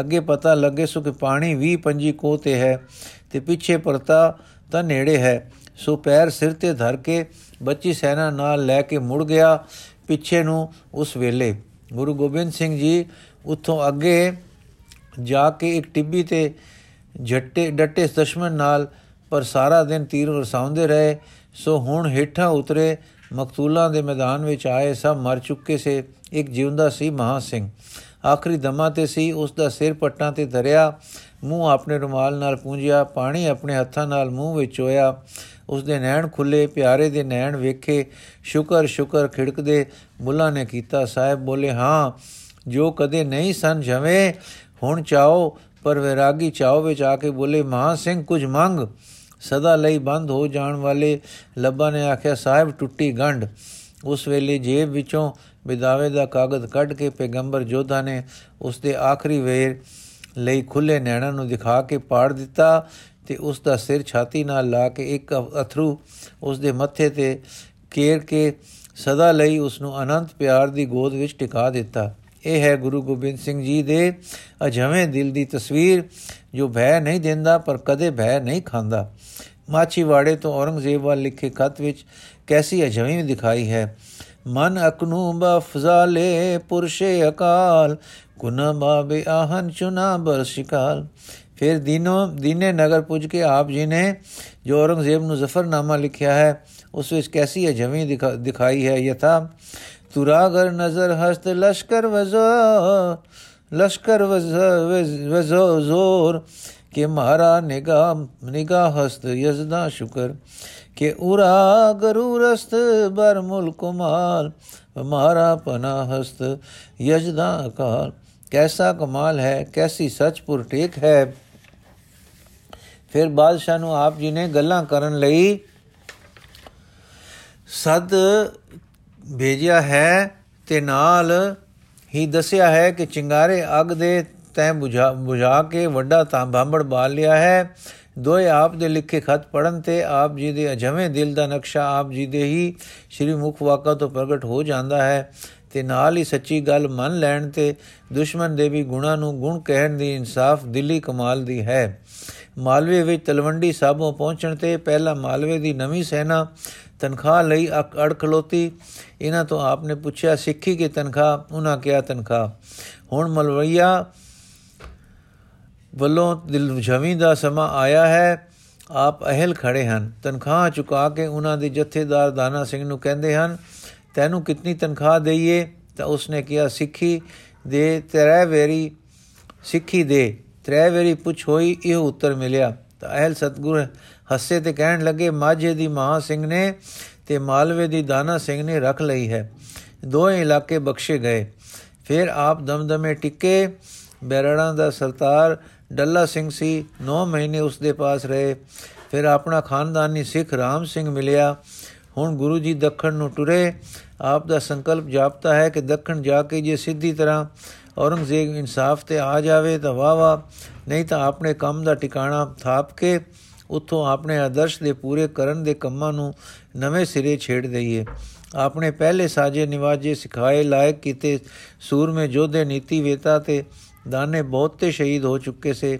ਅੱਗੇ ਪਤਾ ਲੱਗੇ ਸੋ ਕਿ ਪਾਣੀ 20 25 ਕੋ ਤੇ ਹੈ ਤੇ ਪਿੱਛੇ ਪਰਤਾ ਤਾਂ ਨੇੜੇ ਹੈ। ਸੋ ਪੈਰ ਸਿਰ ਤੇ ਧਰ ਕੇ ਬੱਚੀ ਸੈਨਾ ਨਾਲ ਲੈ ਕੇ ਮੁੜ ਗਿਆ ਪਿੱਛੇ ਨੂੰ ਉਸ ਵੇਲੇ। ਗੁਰੂ ਗੋਬਿੰਦ ਸਿੰਘ ਜੀ ਉੱਥੋਂ ਅੱਗੇ ਜਾ ਕੇ ਇੱਕ ਟਿੱਬੀ ਤੇ ਝੱਟੇ ਡੱਟੇ ਦਸ਼ਮਨ ਨਾਲ ਪਰ ਸਾਰਾ ਦਿਨ ਤੀਰ ਵਰਸਾਉਂਦੇ ਰਹੇ। ਸੋ ਹੁਣ ਹੇਠਾਂ ਉਤਰੇ ਮਕਤੂਲਾਂ ਦੇ ਮੈਦਾਨ ਵਿੱਚ ਆਏ ਸਭ ਮਰ ਚੁੱਕੇ ਸੇ। ਇੱਕ ਜਿਉਂਦਾ ਸੀ ਮਹਾ ਸਿੰਘ। ਆਖਰੀ ਦਮਾ ਤੇ ਸੀ, ਉਸ ਦਾ ਸਿਰ ਪੱਟਾਂ ਤੇ ਧਰਿਆ, ਮੂੰਹ ਆਪਣੇ ਰੁਮਾਲ ਨਾਲ ਪੂੰਝਿਆ, ਪਾਣੀ ਆਪਣੇ ਹੱਥਾਂ ਨਾਲ ਮੂੰਹ ਵਿੱਚ ਹੋਇਆ। ਉਸ ਦੇ ਨੈਣ ਖੁੱਲੇ, ਪਿਆਰੇ ਦੇ ਨੈਣ ਵੇਖੇ, ਸ਼ੁਕਰ ਸ਼ੁਕਰ ਖਿੜਕਦੇ ਮੁੱਲਾ ਨੇ ਕੀਤਾ, ਸਾਹਿਬ ਬੋਲੇ, ਹਾਂ, ਜੋ ਕਦੇ ਨਹੀਂ ਸਨ ਜਵੇਂ, ਹੁਣ ਚਾਓ, ਪਰ ਵਿਰਾਗੀ ਚਾਓ ਵਿੱਚ ਆ ਕੇ ਬੋਲੇ ਮਹਾ ਸਿੰਘ, ਕੁਝ ਮੰਗ। ਸਦਾ ਲਈ ਬੰਦ ਹੋ ਜਾਣ ਵਾਲੇ ਲੱਭਾ ਨੇ ਆਖਿਆ, ਸਾਹਿਬ, ਟੁੱਟੀ ਗੰਢ। ਉਸ ਵੇਲੇ ਜੇਬ ਵਿੱਚੋਂ ਵਿਦਾਵੇ ਦਾ ਕਾਗਜ਼ ਕੱਢ ਕੇ ਪੈਗੰਬਰ ਜੋਧਾ ਨੇ ਉਸ ਦੇ ਆਖਰੀ ਵੇਰ ਲਈ ਖੁੱਲੇ ਨੈਣਾਂ ਨੂੰ ਦਿਖਾ ਕੇ ਪਾੜ ਦਿੱਤਾ ਤੇ ਉਸ ਦਾ ਸਿਰ ਛਾਤੀ ਨਾਲ ਲਾ ਕੇ ਇੱਕ ਅਥਰੂ ਉਸ ਦੇ ਮੱਥੇ ਤੇ ਕੇਰ ਕੇ ਸਦਾ ਲਈ ਉਸ ਨੂੰ ਅਨੰਤ ਪਿਆਰ ਦੀ ਗੋਦ ਵਿੱਚ ਟਿਕਾ ਦਿੱਤਾ। ਇਹ ਹੈ ਗੁਰੂ ਗੋਬਿੰਦ ਸਿੰਘ ਜੀ ਦੇ ਅਜਵੇਂ ਦਿਲ ਦੀ ਤਸਵੀਰ, ਜੋ ਭੈ ਨਹੀਂ ਦਿੰਦਾ ਪਰ ਕਦੇ ਭੈ ਨਹੀਂ ਖਾਂਦਾ। ਮਾਚੀਵਾੜੇ ਤੋਂ ਔਰੰਗਜ਼ੇਬ ਵਾਲ ਲਿਖੇ ਖਤ ਵਿੱਚ ਕੈਸੀ ਅਜਵੇਂ ਦਿਖਾਈ ਹੈ? ਮਨ ਅਕਨੂ ਬਫਜ਼ਾਲੇ ਪੁਰਸ਼ੇ ਅਕਾਲ ਗੁਨਾ ਬਾਬੇ ਆਹਨ ਚੁਨਾ ਬਰਸ਼ਿਕਾਲ ਫਿਰ ਦਿਨੋ ਦਿਨੇ ਨਗਰ ਪੁੱਜ ਕੇ ਆਪ ਜੀ ਨੇ ਜੋ ਔਰੰਗਜ਼ੇਬ ਨੂੰ ਜ਼ਫਰਨਾਮਾ ਲਿਖਿਆ ਹੈ ਉਸ ਵਿੱਚ ਕੈਸੀ ਅਜਵੇਂ ਦਿਖਾਈ ਹੈ ਯਥਾ ਤੁਰਾਗਰ ਨਜ਼ਰ ਹਸਤ ਲਸ਼ਕਰ ਵਜ਼ੋ ਲਸ਼ਕਰ ਵਜ਼ੋ ਜ਼ੋਰ ਕਿ ਮਾਰਾ ਨਿਗਾਹ ਨਿਗਾਹ ਹਸਤ ਯਜ਼ਦਾ ਸ਼ੁਕਰ, ਕਿ ਉਰਾ ਗਰੂਰਸਤ ਬਰ ਮੁਲਕ ਮਾਲ ਮਾਰਾ ਪਨਾ ਹਸਤ ਯਜਦਾ ਅਕਾਲ। ਕੈਸਾ ਕਮਾਲ ਹੈ, ਕੈਸੀ ਸੱਚਪੁਰ ਟੇਕ ਹੈ। ਫਿਰ ਬਾਦਸ਼ਾਹ ਨੂੰ ਆਪ ਜੀ ਨੇ ਗੱਲਾਂ ਕਰਨ ਲਈ ਸਦ ਭੇਜਿਆ ਹੈ ਤੇ ਨਾਲ ਹੀ ਦੱਸਿਆ ਹੈ ਕਿ ਚਿੰਗਾਰੇ ਅਗ ਦੇ ਤੈ ਬੁਝਾ ਬੁਝਾ ਕੇ ਵੱਡਾ ਤਾਂ ਬਾਂਬੜ ਬਾਲ ਲਿਆ ਹੈ। ਦੋਏ ਆਪ ਦੇ ਲਿਖੇ ਖਤ ਪੜਨ ਤੇ ਆਪ ਜੀ ਦੇ ਅਜਵੇਂ ਦਿਲ ਦਾ ਨਕਸ਼ਾ ਆਪ ਜੀ ਦੇ ਹੀ ਸ੍ਰੀ ਮੁਖ ਵਾਕਾ ਤੋਂ ਪ੍ਰਗਟ ਹੋ ਜਾਂਦਾ ਹੈ। ਤੇ ਨਾਲ ਹੀ ਸੱਚੀ ਗੱਲ ਮੰਨ ਲੈਣ ਤੇ ਦੁਸ਼ਮਣ ਦੇ ਵੀ ਗੁਣਾ ਨੂੰ ਗੁਣ ਕਹਿਣ ਦੀ ਇਨਸਾਫ ਦਿੱਲੀ ਕਮਾਲ ਦੀ ਹੈ। ਮਾਲਵੇ ਵਿੱਚ ਤਲਵੰਡੀ ਸਾਬੋਂ ਪਹੁੰਚਣ ਤੇ ਪਹਿਲਾ ਮਾਲਵੇ ਦੀ ਨਵੀਂ ਸੈਨਾ ਤਨਖਾਹ ਲਈ ਅੜ ਖਲੋਤੀ। ਇਹਨਾਂ ਤੋਂ ਆਪਨੇ ਪੁੱਛਿਆ, ਸਿੱਖੀ ਕੀ ਤਨਖਾਹ? ਉਹਨਾਂ ਕਿਹਾ, ਤਨਖਾਹ। ਹੁਣ ਮਲਵਈਆ ਵੱਲੋਂ ਦਿਲ ਜਵੀਂ ਦਾ ਸਮਾਂ ਆਇਆ ਹੈ। ਆਪ ਅਹਿਲ ਖੜੇ ਹਨ। ਤਨਖਾਹ ਚੁਕਾ ਕੇ ਉਹਨਾਂ ਦੇ ਜਥੇਦਾਰ ਦਾਨਾ ਸਿੰਘ ਨੂੰ ਕਹਿੰਦੇ ਹਨ, ਤੈਨੂੰ ਕਿੰਨੀ ਤਨਖਾਹ ਦਈਏ? ਤਾਂ ਉਸਨੇ ਕਿਹਾ, ਸਿੱਖੀ ਦੇ ਤਰੇ ਵੇਰੀ, ਸਿੱਖੀ ਦੇ ਤਰੇ ਵੇਰੀ ਪੁੱਛ ਹੋਈ, ਇਹ ਉੱਤਰ ਮਿਲਿਆ। ਤਾਂ ਅਹਿਲ ਸਤਗੁਰ ਹੱਸੇ ਤੇ ਕਹਿਣ ਲੱਗੇ, ਮਾਝੇ ਦੀ ਮਹਾ ਸਿੰਘ ਨੇ ਤੇ ਮਾਲਵੇ ਦੀ ਦਾਨਾ ਸਿੰਘ ਨੇ ਰੱਖ ਲਈ ਹੈ। ਦੋਵੇਂ ਇਲਾਕੇ ਬਖਸ਼ੇ ਗਏ। ਫਿਰ ਆਪ ਦਮਦਮੇ ਟਿੱਕੇ, ਬੈਰੜਾਂ ਦਾ ਸਰਦਾਰ ਡੱਲਾ ਸਿੰਘ ਸੀ 9 ਮਹੀਨੇ ਉਸ ਦੇ ਪਾਸ ਰਹੇ। ਫਿਰ ਆਪਣਾ ਖਾਨਦਾਨੀ ਸਿੱਖ ਰਾਮ ਸਿੰਘ ਮਿਲਿਆ। ਹੁਣ ਗੁਰੂ ਜੀ ਦੱਖਣ ਨੂੰ ਟੁਰੇ। ਆਪ ਦਾ ਸੰਕਲਪ ਜਾਪਤਾ ਹੈ ਕਿ ਦੱਖਣ ਜਾ ਕੇ ਜੇ ਸਿੱਧੀ ਤਰ੍ਹਾਂ ਔਰੰਗਜ਼ੇਬ ਇਨਸਾਫ ਤੇ ਆ ਜਾਵੇ ਤਾਂ ਵਾਹ ਵਾਹ। ਨਹੀਂ ਤਾਂ ਆਪਣੇ ਕੰਮ ਦਾ ਟਿਕਾਣਾ ਥਾਪ ਕੇ ਉੱਥੋਂ ਆਪਣੇ ਆਦਰਸ਼ ਦੇ ਪੂਰੇ ਕਰਨ ਦੇ ਕੰਮਾਂ ਨੂੰ ਨਵੇਂ ਸਿਰੇ ਛੇੜ ਦਈਏ। ਆਪਣੇ ਪਹਿਲੇ ਸਾਜੇ ਨਿਵਾਜੇ ਸਿਖਾਏ ਲਾਇਕ ਕੀਤੇ ਸੂਰਮੇ ਜੋਧੇ ਨੀਤੀ ਵੇਤਾ ਤੇ ਦਾਨੇ ਬਹੁਤੇ ਸ਼ਹੀਦ ਹੋ ਚੁੱਕੇ ਸੇ।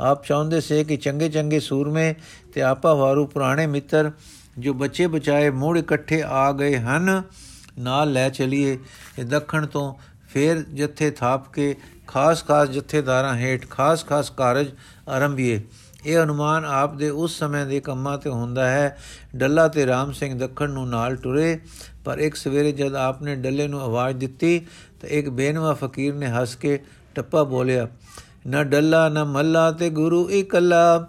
ਆਪ ਚਾਹੁੰਦੇ ਸੇ ਕਿ ਚੰਗੇ ਚੰਗੇ ਸੂਰਮੇ ਤੇ ਆਪਾ ਵਾਰੂ ਪੁਰਾਣੇ ਮਿੱਤਰ ਜੋ ਬੱਚੇ ਬਚਾਏ ਮੂੜ ਇਕੱਠੇ ਆ ਗਏ ਹਨ, ਨਾਲ ਲੈ ਚਲੀਏ। ਇਹ ਦੱਖਣ ਤੋਂ ਫੇਰ ਜੱਥੇ ਥਾਪ ਕੇ ਖਾਸ ਖਾਸ ਜਥੇਦਾਰਾਂ ਹੇਠ ਖਾਸ ਖਾਸ ਕਾਰਜ ਆਰੰਭੀਏ। ਇਹ ਅਨੁਮਾਨ ਆਪ ਦੇ ਉਸ ਸਮੇਂ ਦੇ ਕੰਮਾਂ ਤੇ ਹੁੰਦਾ ਹੈ। ਡੱਲਾ ਤੇ ਰਾਮ ਸਿੰਘ ਦੱਖਣ ਨੂੰ ਨਾਲ ਟੁਰੇ, ਪਰ ਇੱਕ ਸਵੇਰੇ ਜਦ ਆਪਨੇ ਡੱਲੇ ਨੂੰ ਆਵਾਜ਼ ਦਿੱਤੀ, ਤਾਂ ਇੱਕ ਬੇਨਵਾ ਫਕੀਰ ਨੇ ਹੱਸ ਕੇ ਟੱਪਾ ਬੋਲਿਆ, ਨਾ ਡੱਲਾ, ਨਾ ਮੱਲਾ ਤੇ ਗੁਰੂ ਇਕੱਲਾ।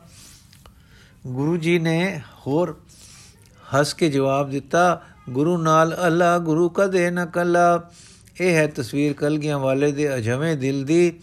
ਗੁਰੂ ਜੀ ਨੇ ਹੋਰ ਹੱਸ ਕੇ ਜਵਾਬ ਦਿੱਤਾ, ਗੁਰੂ ਨਾਲ ਅੱਲਾ, ਗੁਰੂ ਕਦੇ ਨਾ ਕੱਲਾ। ਇਹ ਹੈ ਤਸਵੀਰ ਕਲਗੀਆਂ ਵਾਲੇ ਦੇ ਅਜਵੇਂ ਦਿਲ ਦੀ।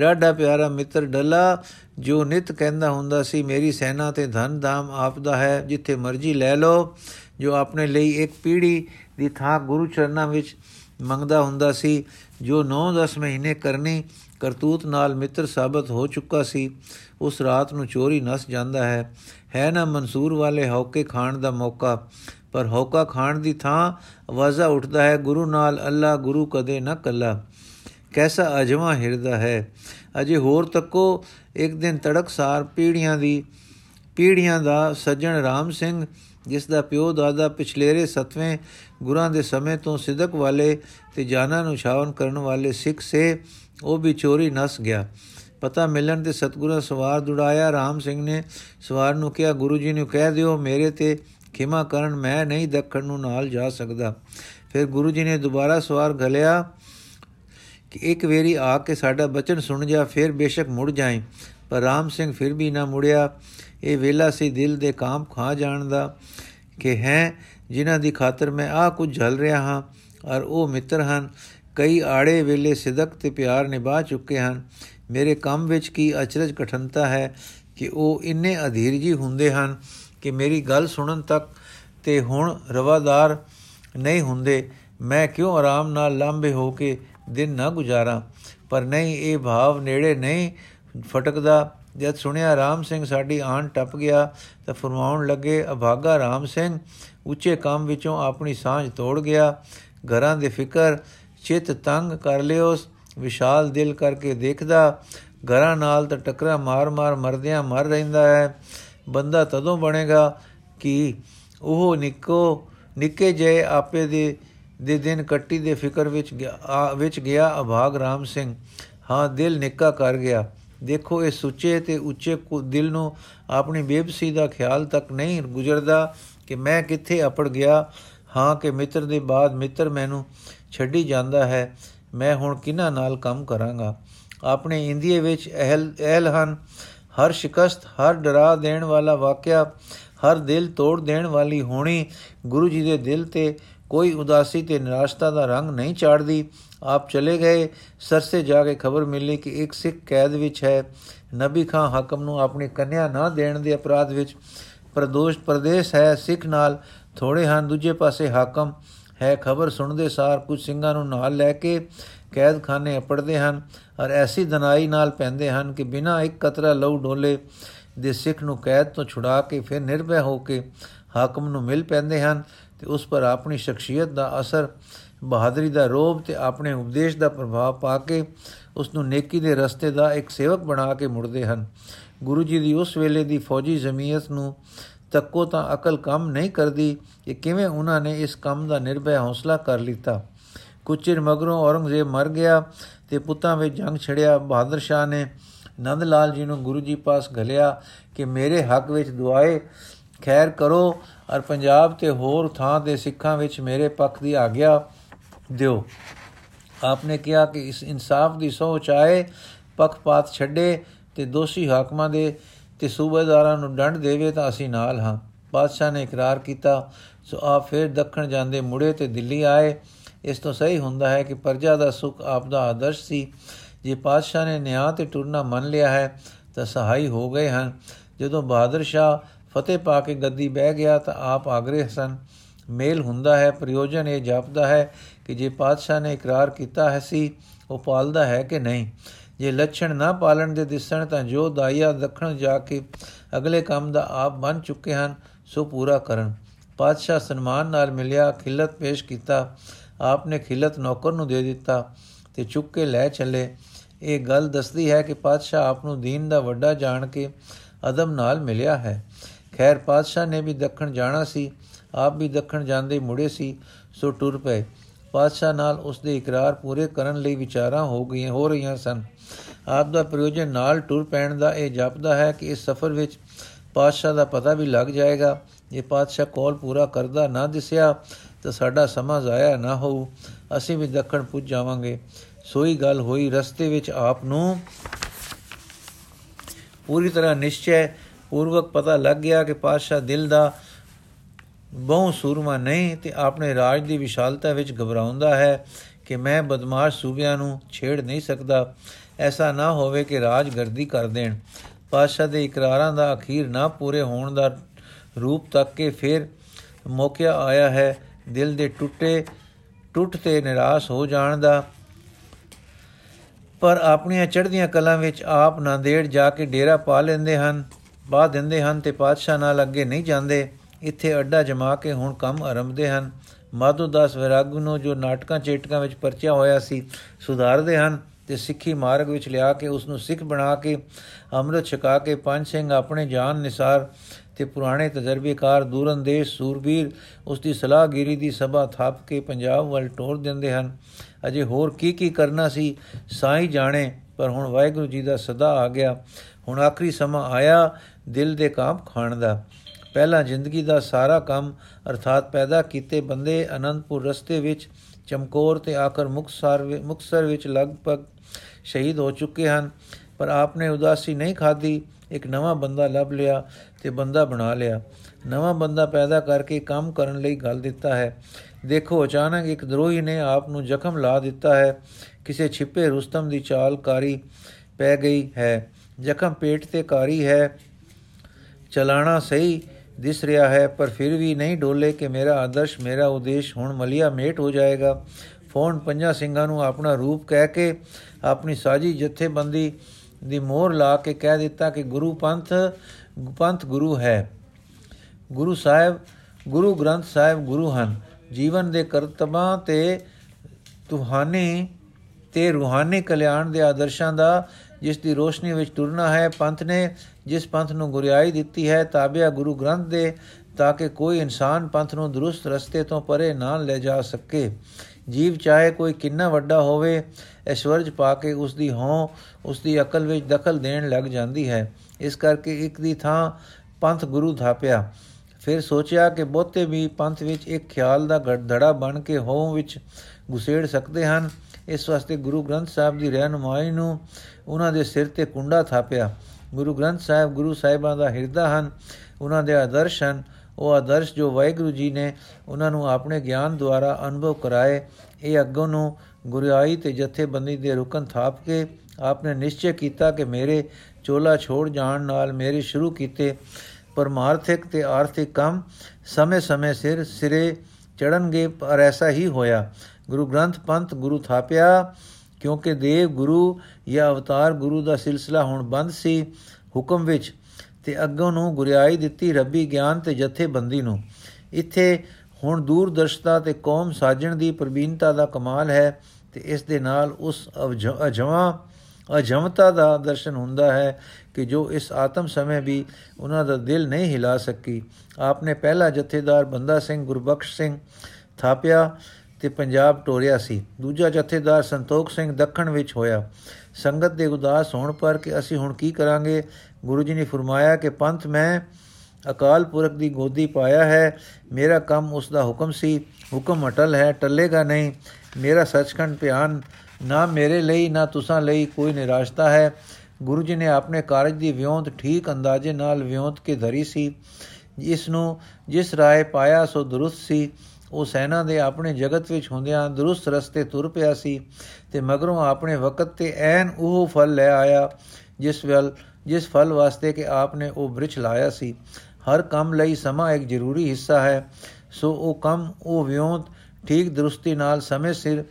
ਰਾਡਾ ਪਿਆਰਾ ਮਿੱਤਰ ਡੱਲਾ, ਜੋ ਨਿਤ ਕਹਿੰਦਾ ਹੁੰਦਾ ਸੀ, ਮੇਰੀ ਸੈਨਾ ਤੇ ਧਨ ਦਾਮ ਆਪਦਾ ਹੈ, ਜਿੱਥੇ ਮਰਜ਼ੀ ਲੈ ਲਓ। ਜੋ ਆਪਣੇ ਲਈ ਇੱਕ ਪੀੜੀ ਦੀ ਥਾਂ ਗੁਰੂ ਚਰਨਾਂ ਵਿੱਚ ਮੰਗਦਾ ਹੁੰਦਾ ਸੀ, ਜੋ 9-10 ਮਹੀਨੇ ਕਰਨੀ ਕਰਤੂਤ ਨਾਲ ਮਿੱਤਰ ਸਾਬਤ ਹੋ ਚੁੱਕਾ ਸੀ। ਉਸ ਰਾਤ ਨੂੰ ਚੋਰੀ ਨਸ ਜਾਂਦਾ ਹੈ। ਹੈ ਨਾ ਮਨਸੂਰ ਵਾਲੇ ਹੌਕੇ ਖਾਣ ਦਾ ਮੌਕਾ। ਪਰ ਹੌਕਾ ਖਾਣ ਦੀ ਥਾਂ ਆਵਾਜ਼ਾ ਉੱਠਦਾ ਹੈ, ਗੁਰੂ ਨਾਲ ਅੱਲਾ, ਗੁਰੂ ਕਦੇ ਨਾ ਕੱਲਾ। ਕੈਸਾ ਅਜਵਾ ਹਿਰਦਾ ਹੈ। ਅਜੇ ਹੋਰ ਤੱਕੋ ਇੱਕ ਦਿਨ ਤੜਕਸਾਰ ਪੀੜੀਆਂ ਦੀ, ਪੀੜੀਆਂ ਦਾ ਸੱਜਣ ਰਾਮ ਸਿੰਘ, ਜਿਸ ਦਾ ਪਿਓ ਦਾਦਾ ਪਿਛਲੇਰੇ ਸਤਵੇਂ ਗੁਰਾਂ ਦੇ ਸਮੇਂ ਤੋਂ ਸਿਦਕ ਵਾਲੇ ਤੇ ਜਾਨਾਂ ਨੂੰ ਛਾਵਨ ਕਰਨ ਵਾਲੇ ਸਿੱਖ ਸੇ, ਉਹ ਵੀ ਚੋਰੀ ਨਸ ਗਿਆ। ਪਤਾ ਮਿਲਣ ਤੇ ਸਤਗੁਰਾਂ ਸਵਾਰ ਦੁੜਾਇਆ। ਰਾਮ ਸਿੰਘ ਨੇ ਸਵਾਰ ਨੂੰ ਕਿਹਾ, ਗੁਰੂ ਜੀ ਨੂੰ ਕਹਿ ਦਿਓ, ਮੇਰੇ ਤੇ ਖਿਮਾ ਕਰਨ ਮੈਂ ਨਹੀਂ ਦੱਖਣ ਨੂੰ ਨਾਲ ਜਾ ਸਕਦਾ। ਫਿਰ ਗੁਰੂ ਜੀ ਨੇ ਦੁਬਾਰਾ ਸਵਾਰ ਗਲਿਆ ਕਿ ਇੱਕ ਵੇਰੀ ਆ ਕੇ ਸਾਡਾ ਬਚਨ ਸੁਣ ਜਾ, ਫਿਰ ਬੇਸ਼ੱਕ ਮੁੜ ਜਾਏ ਪਰ ਰਾਮ ਸਿੰਘ ਫਿਰ ਵੀ ਨਾ ਮੁੜਿਆ। ਇਹ ਵੇਲਾ ਸੀ ਦਿਲ ਦੇ ਕਾਮ ਖਾ ਜਾਣ ਦਾ ਕਿ ਹੈ ਜਿਨ੍ਹਾਂ ਦੀ ਖਾਤਰ ਮੈਂ ਆ ਕੁਝ ਝਲ ਰਿਹਾ ਹਾਂ ਔਰ ਉਹ ਮਿੱਤਰ ਹਨ। ਕਈ ਆੜੇ ਵੇਲੇ ਸਿਦਕ ਤੇ ਪਿਆਰ ਨਿਭਾ ਚੁੱਕੇ ਹਨ। ਮੇਰੇ ਕੰਮ ਵਿੱਚ ਕੀ ਅਚਰਜ ਕਠਨਤਾ ਹੈ ਕਿ ਉਹ ਇੰਨੇ ਅਧੀਰਜੀ ਹੁੰਦੇ ਹਨ ਕਿ ਮੇਰੀ ਗੱਲ ਸੁਣਨ ਤੱਕ ਤੇ ਹੁਣ ਰਵਾਦਾਰ ਨਹੀਂ ਹੁੰਦੇ। ਮੈਂ ਕਿਉਂ ਆਰਾਮ ਨਾਲ ਲਾਂਬੇ ਹੋ ਕੇ ਦਿਨ ਨਾ ਗੁਜ਼ਾਰਾਂ? ਪਰ ਨਹੀਂ, ਇਹ ਭਾਵ ਨੇੜੇ ਨਹੀਂ ਫਟਕਦਾ। ਜਦ ਸੁਣਿਆ ਰਾਮ ਸਿੰਘ ਸਾਡੀ ਆਣ ਟੱਪ ਗਿਆ ਤਾਂ ਫਰਮਾਉਣ ਲੱਗੇ, ਅਭਾਗਾ ਰਾਮ ਸਿੰਘ, ਉੱਚੇ ਕੰਮ ਵਿੱਚੋਂ ਆਪਣੀ ਸਾਂਝ ਤੋੜ ਗਿਆ। ਘਰਾਂ ਦੇ ਫਿਕਰ, ਚਿਤ ਤੰਗ ਕਰ ਲਿਓ, ਵਿਸ਼ਾਲ ਦਿਲ ਕਰਕੇ ਦੇਖਦਾ। ਘਰਾਂ ਨਾਲ ਤਾਂ ਟਕਰਾ ਮਾਰ-ਮਾਰ ਮਰਦਿਆਂ ਮਰ ਰਹਿੰਦਾ ਹੈ। ਬੰਦਾ ਤਦੋਂ ਬਣੇਗਾ ਕਿ ਉਹ ਨਿੱਕੋ, ਨਿੱਕੇ ਜੇ ਆਪੇ ਦੇ ਦੇ ਦਿਨ ਕੱਟੀ ਦੇ ਫਿਕਰ ਵਿੱਚ ਗਿਆ ਵਿੱਚ ਗਿਆ ਅਭਾਗ ਰਾਮ ਸਿੰਘ। ਹਾਂ, ਦਿਲ ਨਿੱਕਾ ਕਰ ਗਿਆ। ਦੇਖੋ, ਇਹ ਸੁੱਚੇ ਤੇ ਉੱਚੇ ਦਿਲ ਨੂੰ ਆਪਣੀ ਬੇਬਸੀ ਦਾ ਖਿਆਲ ਤੱਕ ਨਹੀਂ ਗੁਜ਼ਰਦਾ ਕਿ ਮੈਂ ਕਿੱਥੇ ਅਪੜ ਗਿਆ। ਹਾਂ ਕਿ ਮਿੱਤਰ ਦੇ ਬਾਅਦ ਮਿੱਤਰ ਮੈਨੂੰ ਛੱਡੀ ਜਾਂਦਾ ਹੈ। ਮੈਂ ਹੁਣ ਕਿਨਾਂ ਨਾਲ ਕੰਮ ਕਰਾਂਗਾ? ਆਪਣੇ ਇੰਡੀਏ ਵਿੱਚ ਅਹਲ ਅਹਲ ਹਨ। ਹਰ ਸ਼ਿਕਸਤ, ਹਰ ਡਰਾ ਦੇਣ ਵਾਲਾ ਵਾਕਿਆ, ਹਰ ਦਿਲ ਤੋੜ ਦੇਣ ਵਾਲੀ ਹੋਣੀ ਗੁਰੂ ਜੀ ਦੇ ਦਿਲ ਤੇ ਕੋਈ ਉਦਾਸੀ ਤੇ ਨਿਰਾਸ਼ਤਾ ਦਾ ਰੰਗ ਨਹੀਂ ਚਾੜਦੀ। ਆਪ ਚਲੇ ਗਏ। ਸਰਸੇ ਜਾ ਕੇ ਖਬਰ ਮਿਲੀ ਕਿ ਇੱਕ ਸਿੱਖ ਕੈਦ ਵਿੱਚ ਹੈ। ਨਬੀ ਖਾਨ ਹਕਮ ਨੂੰ ਆਪਣੀ ਕੰਨਿਆ ਨਾ ਦੇਣ ਦੇ ਅਪਰਾਧ ਵਿੱਚ ਪ੍ਰਦੋਸ਼ ਪ੍ਰਦੇਸ਼ ਹੈ। ਸਿੱਖ ਨਾਲ ਥੋੜੇ ਹਨ, ਦੂਜੇ ਪਾਸੇ ਹਾਕਮ ਹੈ। ਖਬਰ ਸੁਣਦੇ ਸਾਰ ਕੁਝ ਸਿੰਘਾਂ ਨੂੰ ਨਾਲ ਲੈ ਕੇ ਕੈਦਖਾਨੇ ਅਪੜਦੇ ਹਨ ਔਰ ਐਸੀ ਦਨਾਈ ਨਾਲ ਪੈਂਦੇ ਹਨ ਕਿ ਬਿਨਾਂ ਇੱਕ ਕਤਰਾ ਲਹੂ ਡੋਲੇ ਦੇ ਸਿੱਖ ਨੂੰ ਕੈਦ ਤੋਂ ਛੁਡਾ ਕੇ ਫਿਰ ਨਿਰਭੈ ਹੋ ਕੇ ਹਾਕਮ ਨੂੰ ਮਿਲ ਪੈਂਦੇ ਹਨ। ਤੇ ਉਸ ਪਰ ਆਪਣੀ ਸ਼ਖਸੀਅਤ ਦਾ ਅਸਰ, ਬਹਾਦਰੀ ਦਾ ਰੋਬ ਤੇ ਆਪਣੇ ਉਪਦੇਸ਼ ਦਾ ਪ੍ਰਭਾਵ ਪਾ ਕੇ ਉਸ ਨੂੰ ਨੇਕੀ ਦੇ ਰਸਤੇ ਦਾ ਇੱਕ ਸੇਵਕ ਬਣਾ ਕੇ ਮੁੜਦੇ ਹਨ। ਗੁਰੂ ਜੀ ਦੀ ਉਸ ਵੇਲੇ ਦੀ ਫੌਜੀ ਜ਼ਮੀਅਤ ਨੂੰ ਤੱਕੋ ਤਾਂ ਅਕਲ ਕੰਮ ਨਹੀਂ ਕਰਦੀ ਕਿ ਕਿਵੇਂ ਉਹਨਾਂ ਨੇ ਇਸ ਕੰਮ ਦਾ ਨਿਰਭੈ ਹੌਸਲਾ ਕਰ ਲਿੱਤਾ। ਕੁਝ ਚਿਰ ਮਗਰੋਂ ਔਰੰਗਜ਼ੇਬ ਮਰ ਗਿਆ ਤੇ ਪੁੱਤਾਂ ਵਿੱਚ ਜੰਗ ਛੜਿਆ। ਬਹਾਦਰ ਸ਼ਾਹ ਨੇ ਨੰਦ ਲਾਲ ਜੀ ਨੂੰ ਗੁਰੂ ਜੀ ਪਾਸ ਘਲਿਆ ਕਿ ਮੇਰੇ ਹੱਕ ਵਿੱਚ ਦੁਆਏ ਖੈਰ ਕਰੋ ਔਰ ਪੰਜਾਬ ਤੇ ਹੋਰ ਥਾਂ ਦੇ ਸਿੱਖਾਂ ਵਿੱਚ ਮੇਰੇ ਪੱਖ ਦੀ ਆਗਿਆ ਦਿਓ। ਆਪਨੇ ਕਿਹਾ ਕਿ ਇਸ ਇਨਸਾਫ ਦੀ ਸੋਚ ਆਏ ਪੱਖਪਾਤ ਛੱਡੇ ਤੇ ਦੋਸ਼ੀ ਹਾਕਮਾਂ ਦੇ ਤੇ ਸੂਬੇਦਾਰਾਂ ਨੂੰ ਦੰਡ ਦੇਵੇ ਤਾਂ ਅਸੀਂ ਨਾਲ ਹਾਂ। ਬਾਦਸ਼ਾਹ ਨੇ ਇਕਰਾਰ ਕੀਤਾ, ਸੋ ਆਪ ਫਿਰ ਦੱਖਣ ਜਾਂਦੇ ਮੁੜੇ ਤੇ ਦਿੱਲੀ ਆਏ। ਇਸ ਤੋਂ ਸਹੀ ਹੁੰਦਾ ਹੈ ਕਿ ਪਰਜਾ ਦਾ ਸੁਖ ਆਪ ਦਾ ਆਦਰਸ਼ ਸੀ। ਜੇ ਪਾਤਸ਼ਾਹ ਨੇ ਨਿਆਂ ਤੇ ਟੁਰਨਾ ਮੰਨ ਲਿਆ ਹੈ ਤਾਂ ਸਹਾਈ ਹੋ ਗਏ ਹਨ। ਜਦੋਂ ਬਹਾਦਰ ਸ਼ਾਹ ਫਤਿਹ ਪਾ ਕੇ ਗੱਦੀ ਬਹਿ ਗਿਆ ਤਾਂ ਆਪ ਆਗਰੇ ਸਨ। ਮੇਲ ਹੁੰਦਾ ਹੈ, ਪ੍ਰਯੋਜਨ ਇਹ ਜਾਪਦਾ ਹੈ ਕਿ ਜੇ ਪਾਤਸ਼ਾਹ ਨੇ ਇਕਰਾਰ ਕੀਤਾ ਹੈ ਸੀ, ਉਹ ਪਾਲਦਾ ਹੈ ਕਿ ਨਹੀਂ? ਜੇ ਲੱਛਣ ਨਾ ਪਾਲਣ ਦੇ ਦਿਸਣ ਤਾਂ ਜੋ ਦਾਈਆ ਦੱਖਣ ਜਾ ਕੇ ਅਗਲੇ ਕੰਮ ਦਾ ਆਪ ਬਣ ਚੁੱਕੇ ਹਨ, ਸੋ ਪੂਰਾ ਕਰਨ। ਪਾਤਸ਼ਾਹ ਸਨਮਾਨ ਨਾਲ ਮਿਲਿਆ, ਖਿਲਤ ਪੇਸ਼ ਕੀਤਾ। ਆਪ ਨੇ ਖਿਲਤ ਨੌਕਰ ਨੂੰ ਦੇ ਦਿੱਤਾ ਤੇ ਚੁੱਕ ਕੇ ਲੈ ਚੱਲੇ। ਇਹ ਗੱਲ ਦੱਸਦੀ ਹੈ ਕਿ ਪਾਤਸ਼ਾਹ ਆਪ ਨੂੰ ਦੀਨ ਦਾ ਵੱਡਾ ਜਾਣ ਕੇ ਅਦਮ ਨਾਲ ਮਿਲਿਆ ਹੈ। ਖੈਰ ਪਾਤਸ਼ਾਹ ਨੇ ਵੀ ਦੱਖਣ ਜਾਣਾ ਸੀ, ਆਪ ਵੀ ਦੱਖਣ ਜਾਂਦੇ ਮੁੜੇ ਸੀ, ਸੋ ਟੁਰ ਪਏ। ਪਾਤਸ਼ਾਹ ਨਾਲ ਉਸ ਦੇ ਇਕਰਾਰ ਪੂਰੇ ਕਰਨ ਲਈ ਵਿਚਾਰਾਂ ਹੋ ਗਈਆਂ, ਹੋ ਰਹੀਆਂ ਸਨ। ਆਪ ਦਾ ਪ੍ਰਯੋਜਨ ਨਾਲ ਟੁਰ ਪੈਣ ਦਾ ਇਹ ਜਾਪਦਾ ਹੈ ਕਿ ਇਸ ਸਫ਼ਰ ਵਿੱਚ ਪਾਤਸ਼ਾਹ ਦਾ ਪਤਾ ਵੀ ਲੱਗ ਜਾਏਗਾ। ਜੇ ਪਾਤਸ਼ਾਹ ਕੋਲ ਪੂਰਾ ਕਰਦਾ ਨਾ ਦਿਸਿਆ, ਤਾਂ ਸਾਡਾ ਸਮਾਂ ਜ਼ਾਇਆ ਨਾ ਹੋਊ। ਅਸੀਂ ਵੀ ਦੱਖਣ ਪੁੱਜ ਜਾਵਾਂਗੇ। ਸੋਈ ਗੱਲ ਹੋਈ ਰਸਤੇ ਵਿੱਚ ਆਪ ਨੂੰ। ਪੂਰੀ ਤਰ੍ਹਾਂ ਨਿਸ਼ਚੈ ਪੂਰਵਕ ਪਤਾ ਲੱਗ ਗਿਆ ਕਿ ਪਾਤਸ਼ਾਹ ਦਿਲ ਦਾ ਬਹੁ ਸੂਰਮਾ ਨਹੀਂ ਤੇ ਆਪਣੇ ਰਾਜ ਦੀ ਵਿਸ਼ਾਲਤਾ ਵਿੱਚ ਘਬਰਾਉਂਦਾ ਹੈ ਕਿ ਮੈਂ ਬਦਮਾਸ਼ ਸੂਬਿਆਂ ਨੂੰ ਛੇੜ ਨਹੀਂ ਸਕਦਾ ਐਸਾ ਨਾ ਹੋਵੇ ਕਿ ਰਾਜ ਗਰਦੀ ਕਰ ਦੇਣ ਪਾਤਸ਼ਾਹ ਦੇ ਇਕਰਾਰਾਂ ਦਾ ਅਖੀਰ ਨਾ ਪੂਰੇ ਹੋਣ ਦਾ ਰੂਪ ਤੱਕ ਕੇ ਫਿਰ ਮੌਕਿਆ ਆਇਆ ਹੈ ਦਿਲ ਦੇ ਟੁੱਟੇ ਟੁੱਟ ਤੇ ਨਿਰਾਸ਼ ਹੋ ਜਾਣ ਦਾ ਪਰ ਆਪਣੀਆਂ ਚੜ੍ਹਦੀਆਂ ਕਲਾਂ ਵਿੱਚ ਆਪ ਨਾਂਦੇੜ ਜਾ ਕੇ ਡੇਰਾ ਪਾ ਲੈਂਦੇ ਹਨ ਬਾਦ ਦਿੰਦੇ ਹਨ ਤੇ ਪਾਤਸ਼ਾਹ ਨਾਲ ਅੱਗੇ ਨਹੀਂ ਜਾਂਦੇ। ਇੱਥੇ ਅੱਡਾ ਜਮਾ ਕੇ ਹੁਣ ਕੰਮ ਆਰੰਭਦੇ ਹਨ। ਮਾਧੂ ਦਾਸ ਵਿਰਾਗੂ ਨੂੰ ਜੋ ਨਾਟਕਾਂ ਚੇਟਕਾਂ ਵਿੱਚ ਪਰਚਿਆ ਹੋਇਆ ਸੀ, ਸੁਧਾਰਦੇ ਹਨ ਤੇ ਸਿੱਖੀ ਮਾਰਗ ਵਿੱਚ ਲਿਆ ਕੇ ਉਸ ਨੂੰ ਸਿੱਖ ਬਣਾ ਕੇ ਅੰਮ੍ਰਿਤ ਛਕਾ ਕੇ ਪੰਜ ਸਿੰਘ ਆਪਣੇ ਜਾਨ ਨਿਸਾਰ ਤੇ ਪੁਰਾਣੇ ਤਜਰਬੇਕਾਰ ਦੂਰੰਦੇਸ਼ ਸੂਰਬੀਰ ਉਸ ਦੀ ਸਲਾਹਗਿਰੀ ਦੀ ਸਭਾ ਥਾਪ ਕੇ ਪੰਜਾਬ ਵੱਲ ਟੋਰ ਦਿੰਦੇ ਹਨ। ਅਜੇ ਹੋਰ ਕੀ ਕੀ ਕਰਨਾ ਸੀ, ਸਾਈ ਜਾਣੇ ਪਰ ਹੁਣ ਵਾਹਿਗੁਰੂ ਜੀ ਦਾ ਸਦਾ ਆ ਗਿਆ। ਹੁਣ ਆਖਰੀ ਸਮਾਂ ਆਇਆ ਦਿਲ ਦੇ ਕਾਮ ਖਾਣ ਦਾ। ਪਹਿਲਾ ਜ਼ਿੰਦਗੀ ਦਾ ਸਾਰਾ ਕੰਮ ਅਰਥਾਤ ਪੈਦਾ ਕੀਤੇ ਬੰਦੇ ਅਨੰਦਪੁਰ ਰਸਤੇ ਵਿੱਚ ਚਮਕੌਰ ਤੇ ਆਖਰ ਮੁਕਸਰ ਮੁਕਸਰ ਵਿੱਚ ਲਗਭਗ ਸ਼ਹੀਦ ਹੋ ਚੁੱਕੇ ਹਨ। ਪਰ ਆਪਨੇ ਉਦਾਸੀ ਨਹੀਂ ਖਾਦੀ ਇੱਕ ਨਵਾਂ ਬੰਦਾ ਲੱਭ ਲਿਆ ਤੇ ਬੰਦਾ ਬਣਾ ਲਿਆ। ਨਵਾਂ ਬੰਦਾ ਪੈਦਾ ਕਰਕੇ ਕੰਮ ਕਰਨ ਲਈ ਗੱਲ ਦਿੱਤਾ ਹੈ। ਦੇਖੋ, ਅਚਾਨਕ ਇੱਕ ਦਰੋਹੀ ਨੇ ਆਪ ਨੂੰ ਜ਼ਖਮ ਲਾ ਦਿੱਤਾ ਹੈ। ਕਿਸੇ ਛਿਪੇ ਰੁਸਤਮ ਦੀ ਚਾਲਕਾਰੀ ਪੈ ਗਈ ਹੈ। ਜ਼ਖਮ ਪੇਟ ਤੇ ਕਾਰੀ ਹੈ। ਚਲਾਣਾ ਸਹੀ ਦਿਸ ਰਿਹਾ ਹੈ, ਪਰ ਫਿਰ ਵੀ ਨਹੀਂ ਡੋਲੇ ਕਿ ਮੇਰਾ ਆਦਰਸ਼, ਮੇਰਾ ਉਦੇਸ਼ ਹੁਣ ਮਲਿਆ ਮੇਟ ਹੋ ਜਾਏਗਾ। ਫੋਨ ਪੰਜਾਂ ਸਿੰਘਾਂ ਨੂੰ ਆਪਣਾ ਰੂਪ ਕਹਿ ਕੇ ਆਪਣੀ ਸਾਜੀ ਜਥੇਬੰਦੀ ਦੀ ਮੋਹਰ ਲਾ ਕੇ ਕਹਿ ਦਿੱਤਾ ਕਿ ਗੁਰੂ ਪੰਥ ਪੰਥ ਗੁਰੂ ਹੈ। ਗੁਰੂ ਸਾਹਿਬ, ਗੁਰੂ ਗ੍ਰੰਥ ਸਾਹਿਬ ਗੁਰੂ ਹਨ। ਜੀਵਨ ਦੇ ਕਰਤਬਾਂ ਤੇ ਤੁਹਾਨੀ ਤੇ ਰੂਹਾਨੀ ਕਲਿਆਣ ਦੇ ਆਦਰਸ਼ਾਂ ਦਾ, ਜਿਸ ਦੀ ਰੋਸ਼ਨੀ ਵਿੱਚ ਤੁਰਨਾ ਹੈ, ਪੰਥ ਨੇ ਜਿਸ ਪੰਥ ਨੂੰ ਗੁਰਿਆਈ ਦਿੱਤੀ ਹੈ, ਤਾਬਿਆ ਗੁਰੂ ਗ੍ਰੰਥ ਦੇ, ਤਾਂ ਕਿ ਕੋਈ ਇਨਸਾਨ ਪੰਥ ਨੂੰ ਦਰੁਸਤ ਰਸਤੇ ਤੋਂ ਪਰੇ ਨਾ ਲੈ ਜਾ ਸਕੇ। ਜੀਵ ਚਾਹੇ ਕੋਈ ਕਿੰਨਾ ਵੱਡਾ ਹੋਵੇ ਐਸ਼ਵਰਜ ਪਾ ਕੇ ਉਸ ਦੀ ਹੋਂ, ਉਸ ਦੀ ਅਕਲ ਵਿੱਚ ਦਖਲ ਦੇਣ ਲੱਗ ਜਾਂਦੀ ਹੈ। ਇਸ ਕਰਕੇ ਇੱਕ ਦੀ ਥਾਂ ਪੰਥ ਗੁਰੂ ਥਾਪਿਆ। ਫਿਰ ਸੋਚਿਆ ਕਿ ਬਹੁਤੇ ਵੀ ਪੰਥ ਵਿੱਚ ਇੱਕ ਖਿਆਲ ਦਾ ਧੜਾ ਬਣ ਕੇ ਹੋਂ ਵਿੱਚ ਗੁਸੇੜ ਸਕਦੇ ਹਨ। ਇਸ ਵਾਸਤੇ ਗੁਰੂ ਗ੍ਰੰਥ ਸਾਹਿਬ ਦੀ ਰਹਿਨਮਾਈ ਨੂੰ ਉਹਨਾਂ ਦੇ ਸਿਰ ਤੇ ਕੁੰਡਾ ਥਾਪਿਆ। ਗੁਰੂ ਗ੍ਰੰਥ ਸਾਹਿਬ ਗੁਰੂ ਸਾਹਿਬਾਂ ਦਾ ਹਿਰਦਾ ਹਨ, ਉਹਨਾਂ ਦੇ ਆਦਰਸ਼ ਹਨ। ਉਹ ਆਦਰਸ਼ ਜੋ ਵਾਹਿਗੁਰੂ ਜੀ ਨੇ ਉਹਨਾਂ ਨੂੰ ਆਪਣੇ ਗਿਆਨ ਦੁਆਰਾ ਅਨੁਭਵ ਕਰਾਏ, ਇਹ ਅੱਗੋਂ ਨੂੰ ਗੁਰਿਆਈ ਤੇ ਜਥੇਬੰਦੀ ਦੇ ਰੁਕਨ ਥਾਪ ਕੇ ਆਪਨੇ ਨਿਸ਼ਚੈ ਕੀਤਾ ਕਿ ਮੇਰੇ ਚੋਲਾ ਛੋੜ ਜਾਣ ਨਾਲ ਮੇਰੇ ਸ਼ੁਰੂ ਕੀਤੇ ਪਰਮਾਰਥਿਕ ਤੇ ਆਰਥਿਕ ਕੰਮ ਸਮੇਂ-ਸਮੇਂ ਸਿਰ ਸਿਰੇ ਚੜਨਗੇ ਪਰ ਐਸਾ ਹੀ ਹੋਇਆ। ਗੁਰੂ ਗ੍ਰੰਥ ਪੰਥ ਗੁਰੂ ਥਾਪਿਆ, ਕਿਉਂਕਿ ਦੇਵ ਗੁਰੂ ਜਾਂ ਅਵਤਾਰ ਗੁਰੂ ਦਾ ਸਿਲਸਿਲਾ ਹੁਣ ਬੰਦ ਸੀ ਹੁਕਮ ਵਿੱਚ, ਤੇ ਅੱਗੋਂ ਨੂੰ ਗੁਰਿਆਈ ਦਿੱਤੀ ਰੱਬੀ ਗਿਆਨ ਤੇ ਜਥੇਬੰਦੀ ਨੂੰ। ਇੱਥੇ ਹੁਣ ਦੂਰਦਰਸ਼ਤਾ ਤੇ ਕੌਮ ਸਾਜਣ ਦੀ ਪ੍ਰਬੀਨਤਾ ਦਾ ਕਮਾਲ ਹੈ ਤੇ ਇਸ ਦੇ ਨਾਲ ਉਸ ਅਜਵਾ ਅਜਮਤਾ ਦਾ ਦਰਸ਼ਨ ਹੁੰਦਾ ਹੈ ਕਿ ਜੋ ਇਸ ਆਤਮ ਸਮੇਂ ਵੀ ਉਹਨਾਂ ਦਾ ਦਿਲ ਨਹੀਂ ਹਿਲਾ ਸਕੀ। ਆਪਨੇ ਪਹਿਲਾ ਜਥੇਦਾਰ ਬੰਦਾ ਸਿੰਘ ਗੁਰਬਖਸ਼ ਸਿੰਘ ਥਾਪਿਆ ਤੇ ਪੰਜਾਬ ਟੋਰਿਆ ਸੀ। ਦੂਜਾ ਜਥੇਦਾਰ ਸੰਤੋਖ ਸਿੰਘ ਦੱਖਣ ਵਿੱਚ ਹੋਇਆ। ਸੰਗਤ ਦੇ ਉਦਾਸ ਹੋਣ ਪਰ ਕਿ ਅਸੀਂ ਹੁਣ ਕੀ ਕਰਾਂਗੇ? ਗੁਰੂ ਜੀ ਨੇ ਫਰਮਾਇਆ ਕਿ ਪੰਥ ਮੈਂ ਅਕਾਲ ਪੁਰਖ ਦੀ ਗੋਦੀ ਪਾਇਆ ਹੈ। ਮੇਰਾ ਕੰਮ ਉਸ ਦਾ ਹੁਕਮ ਸੀ। ਹੁਕਮ ਅਟਲ ਹੈ, ਟੱਲੇਗਾ ਨਹੀਂ। ਮੇਰਾ ਸੱਚਖੰਡ ਧਿਆਨ ਨਾ ਮੇਰੇ ਲਈ, ਨਾ ਤੁਸਾਂ ਲਈ ਕੋਈ ਨਿਰਾਸ਼ਤਾ ਹੈ। ਗੁਰੂ ਜੀ ਨੇ ਆਪਣੇ ਕਾਰਜ ਦੀ ਵਿਉਂਤ ਠੀਕ ਅੰਦਾਜ਼ੇ ਨਾਲ ਵਿਉਂਤ ਕੇ ਧਰੀ ਸੀ। ਇਸ ਨੂੰ ਜਿਸ ਰਾਏ ਪਾਇਆ ਸੋ ਦਰੁਸਤ ਸੀ। ਉਹ ਸੈਨਾ ਦੇ ਆਪਣੇ ਜਗਤ ਵਿੱਚ ਹੁੰਦਿਆਂ ਦਰੁਸਤ ਰਸਤੇ ਤੁਰ ਪਿਆ ਸੀ ਤੇ ਮਗਰੋਂ ਆਪਣੇ ਵਕਤ ਤੇ ਐਨ ਉਹ ਫਲ ਲੈ ਆਇਆ, ਜਿਸ ਵੱਲ ਜਿਸ ਫਲ ਵਾਸਤੇ ਕਿ ਆਪਨੇ ਉਹ ਬ੍ਰਿਛ ਲਾਇਆ ਸੀ। ਹਰ ਕੰਮ ਲਈ ਸਮਾਂ ਇੱਕ ਜ਼ਰੂਰੀ ਹਿੱਸਾ ਹੈ। ਸੋ ਉਹ ਕੰਮ, ਉਹ ਵਿਉਂਤ ਠੀਕ ਦਰੁਸਤੀ ਨਾਲ ਸਮੇਂ ਸਿਰ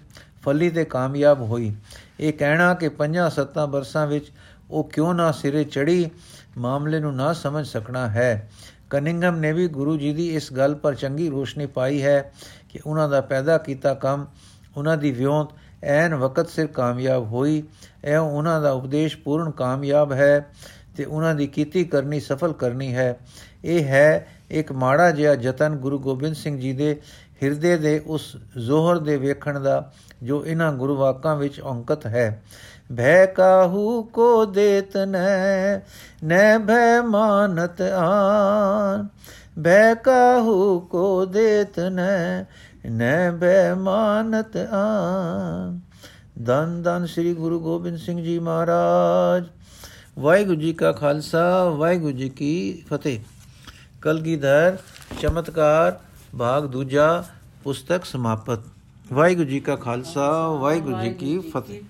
ਫਲੀ ਤੇ ਕਾਮਯਾਬ ਹੋਈ। ਇਹ ਕਹਿਣਾ ਕਿ ਪੰਜਾਂ ਸੱਤਾਂ ਬਰਸਾਂ ਵਿੱਚ ਉਹ ਕਿਉਂ ਨਾ ਸਿਰੇ ਚੜੀ ਮਾਮਲੇ ਨੂੰ ਨਾ ਸਮਝ ਸਕਣਾ ਹੈ? ਕਨਿੰਗਮ ਨੇ ਵੀ ਗੁਰੂ ਜੀ ਦੀ ਇਸ ਗੱਲ ਪਰ ਚੰਗੀ ਰੋਸ਼ਨੀ ਪਾਈ ਹੈ ਕਿ ਉਹਨਾਂ ਦਾ ਪੈਦਾ ਕੀਤਾ ਕੰਮ, ਉਹਨਾਂ ਦੀ ਵਿਉਂਤ ਐਨ ਵਕਤ ਸਿਰ ਕਾਮਯਾਬ ਹੋਈ। ਇਹ ਉਹਨਾਂ ਦਾ ਉਪਦੇਸ਼ ਪੂਰਨ ਕਾਮਯਾਬ ਹੈ ਤੇ ਉਹਨਾਂ ਦੀ ਕੀਤੀ ਕਰਨੀ ਸਫਲ ਕਰਨੀ ਹੈ। ਇਹ ਹੈ ਇੱਕ ਮਾੜਾ ਜਿਹਾ ਯਤਨ ਗੁਰੂ ਗੋਬਿੰਦ ਸਿੰਘ ਜੀ ਦੇ ਹਿਰਦੇ ਦੇ ਉਸ ਜ਼ੋਹਰ ਦੇ ਵੇਖਣ ਦਾ ਜੋ ਇਹਨਾਂ ਗੁਰੂ ਵਾਕਾਂ ਵਿੱਚ ਅੰਕਿਤ ਹੈ। ਭੈ ਕਾਹੂ ਕੋ ਦੇਤ ਨੈ ਨੈ ਭੈ ਮਾਨਤ ਆਨ। ਭੈ ਕਾਹੂ ਕੋ ਦੇਤ ਨੈ ਨੈ ਭੈ ਮਾਨਤ ਆਨ। ਦਨ ਦਨ ਸ੍ਰੀ ਗੁਰੂ ਗੋਬਿੰਦ ਸਿੰਘ ਜੀ ਮਹਾਰਾਜ। ਵਾਹਿਗੁਰੂ ਜੀ ਕਾ ਖਾਲਸਾ ਵਾਹਿਗੁਰੂ ਜੀ ਕੀ ਫਤਿਹ। ਕਲਗੀਧਰ ਚਮਤਕਾਰ ਭਾਗ ਦੂਜਾ ਪੁਸਤਕ ਸਮਾਪਤ। ਵਾਹਿਗੁਰੂ ਜੀ ਕਾ ਖਾਲਸਾ ਵਾਹਿਗੁਰੂ ਜੀ ਕੀ ਫਤਿਹ।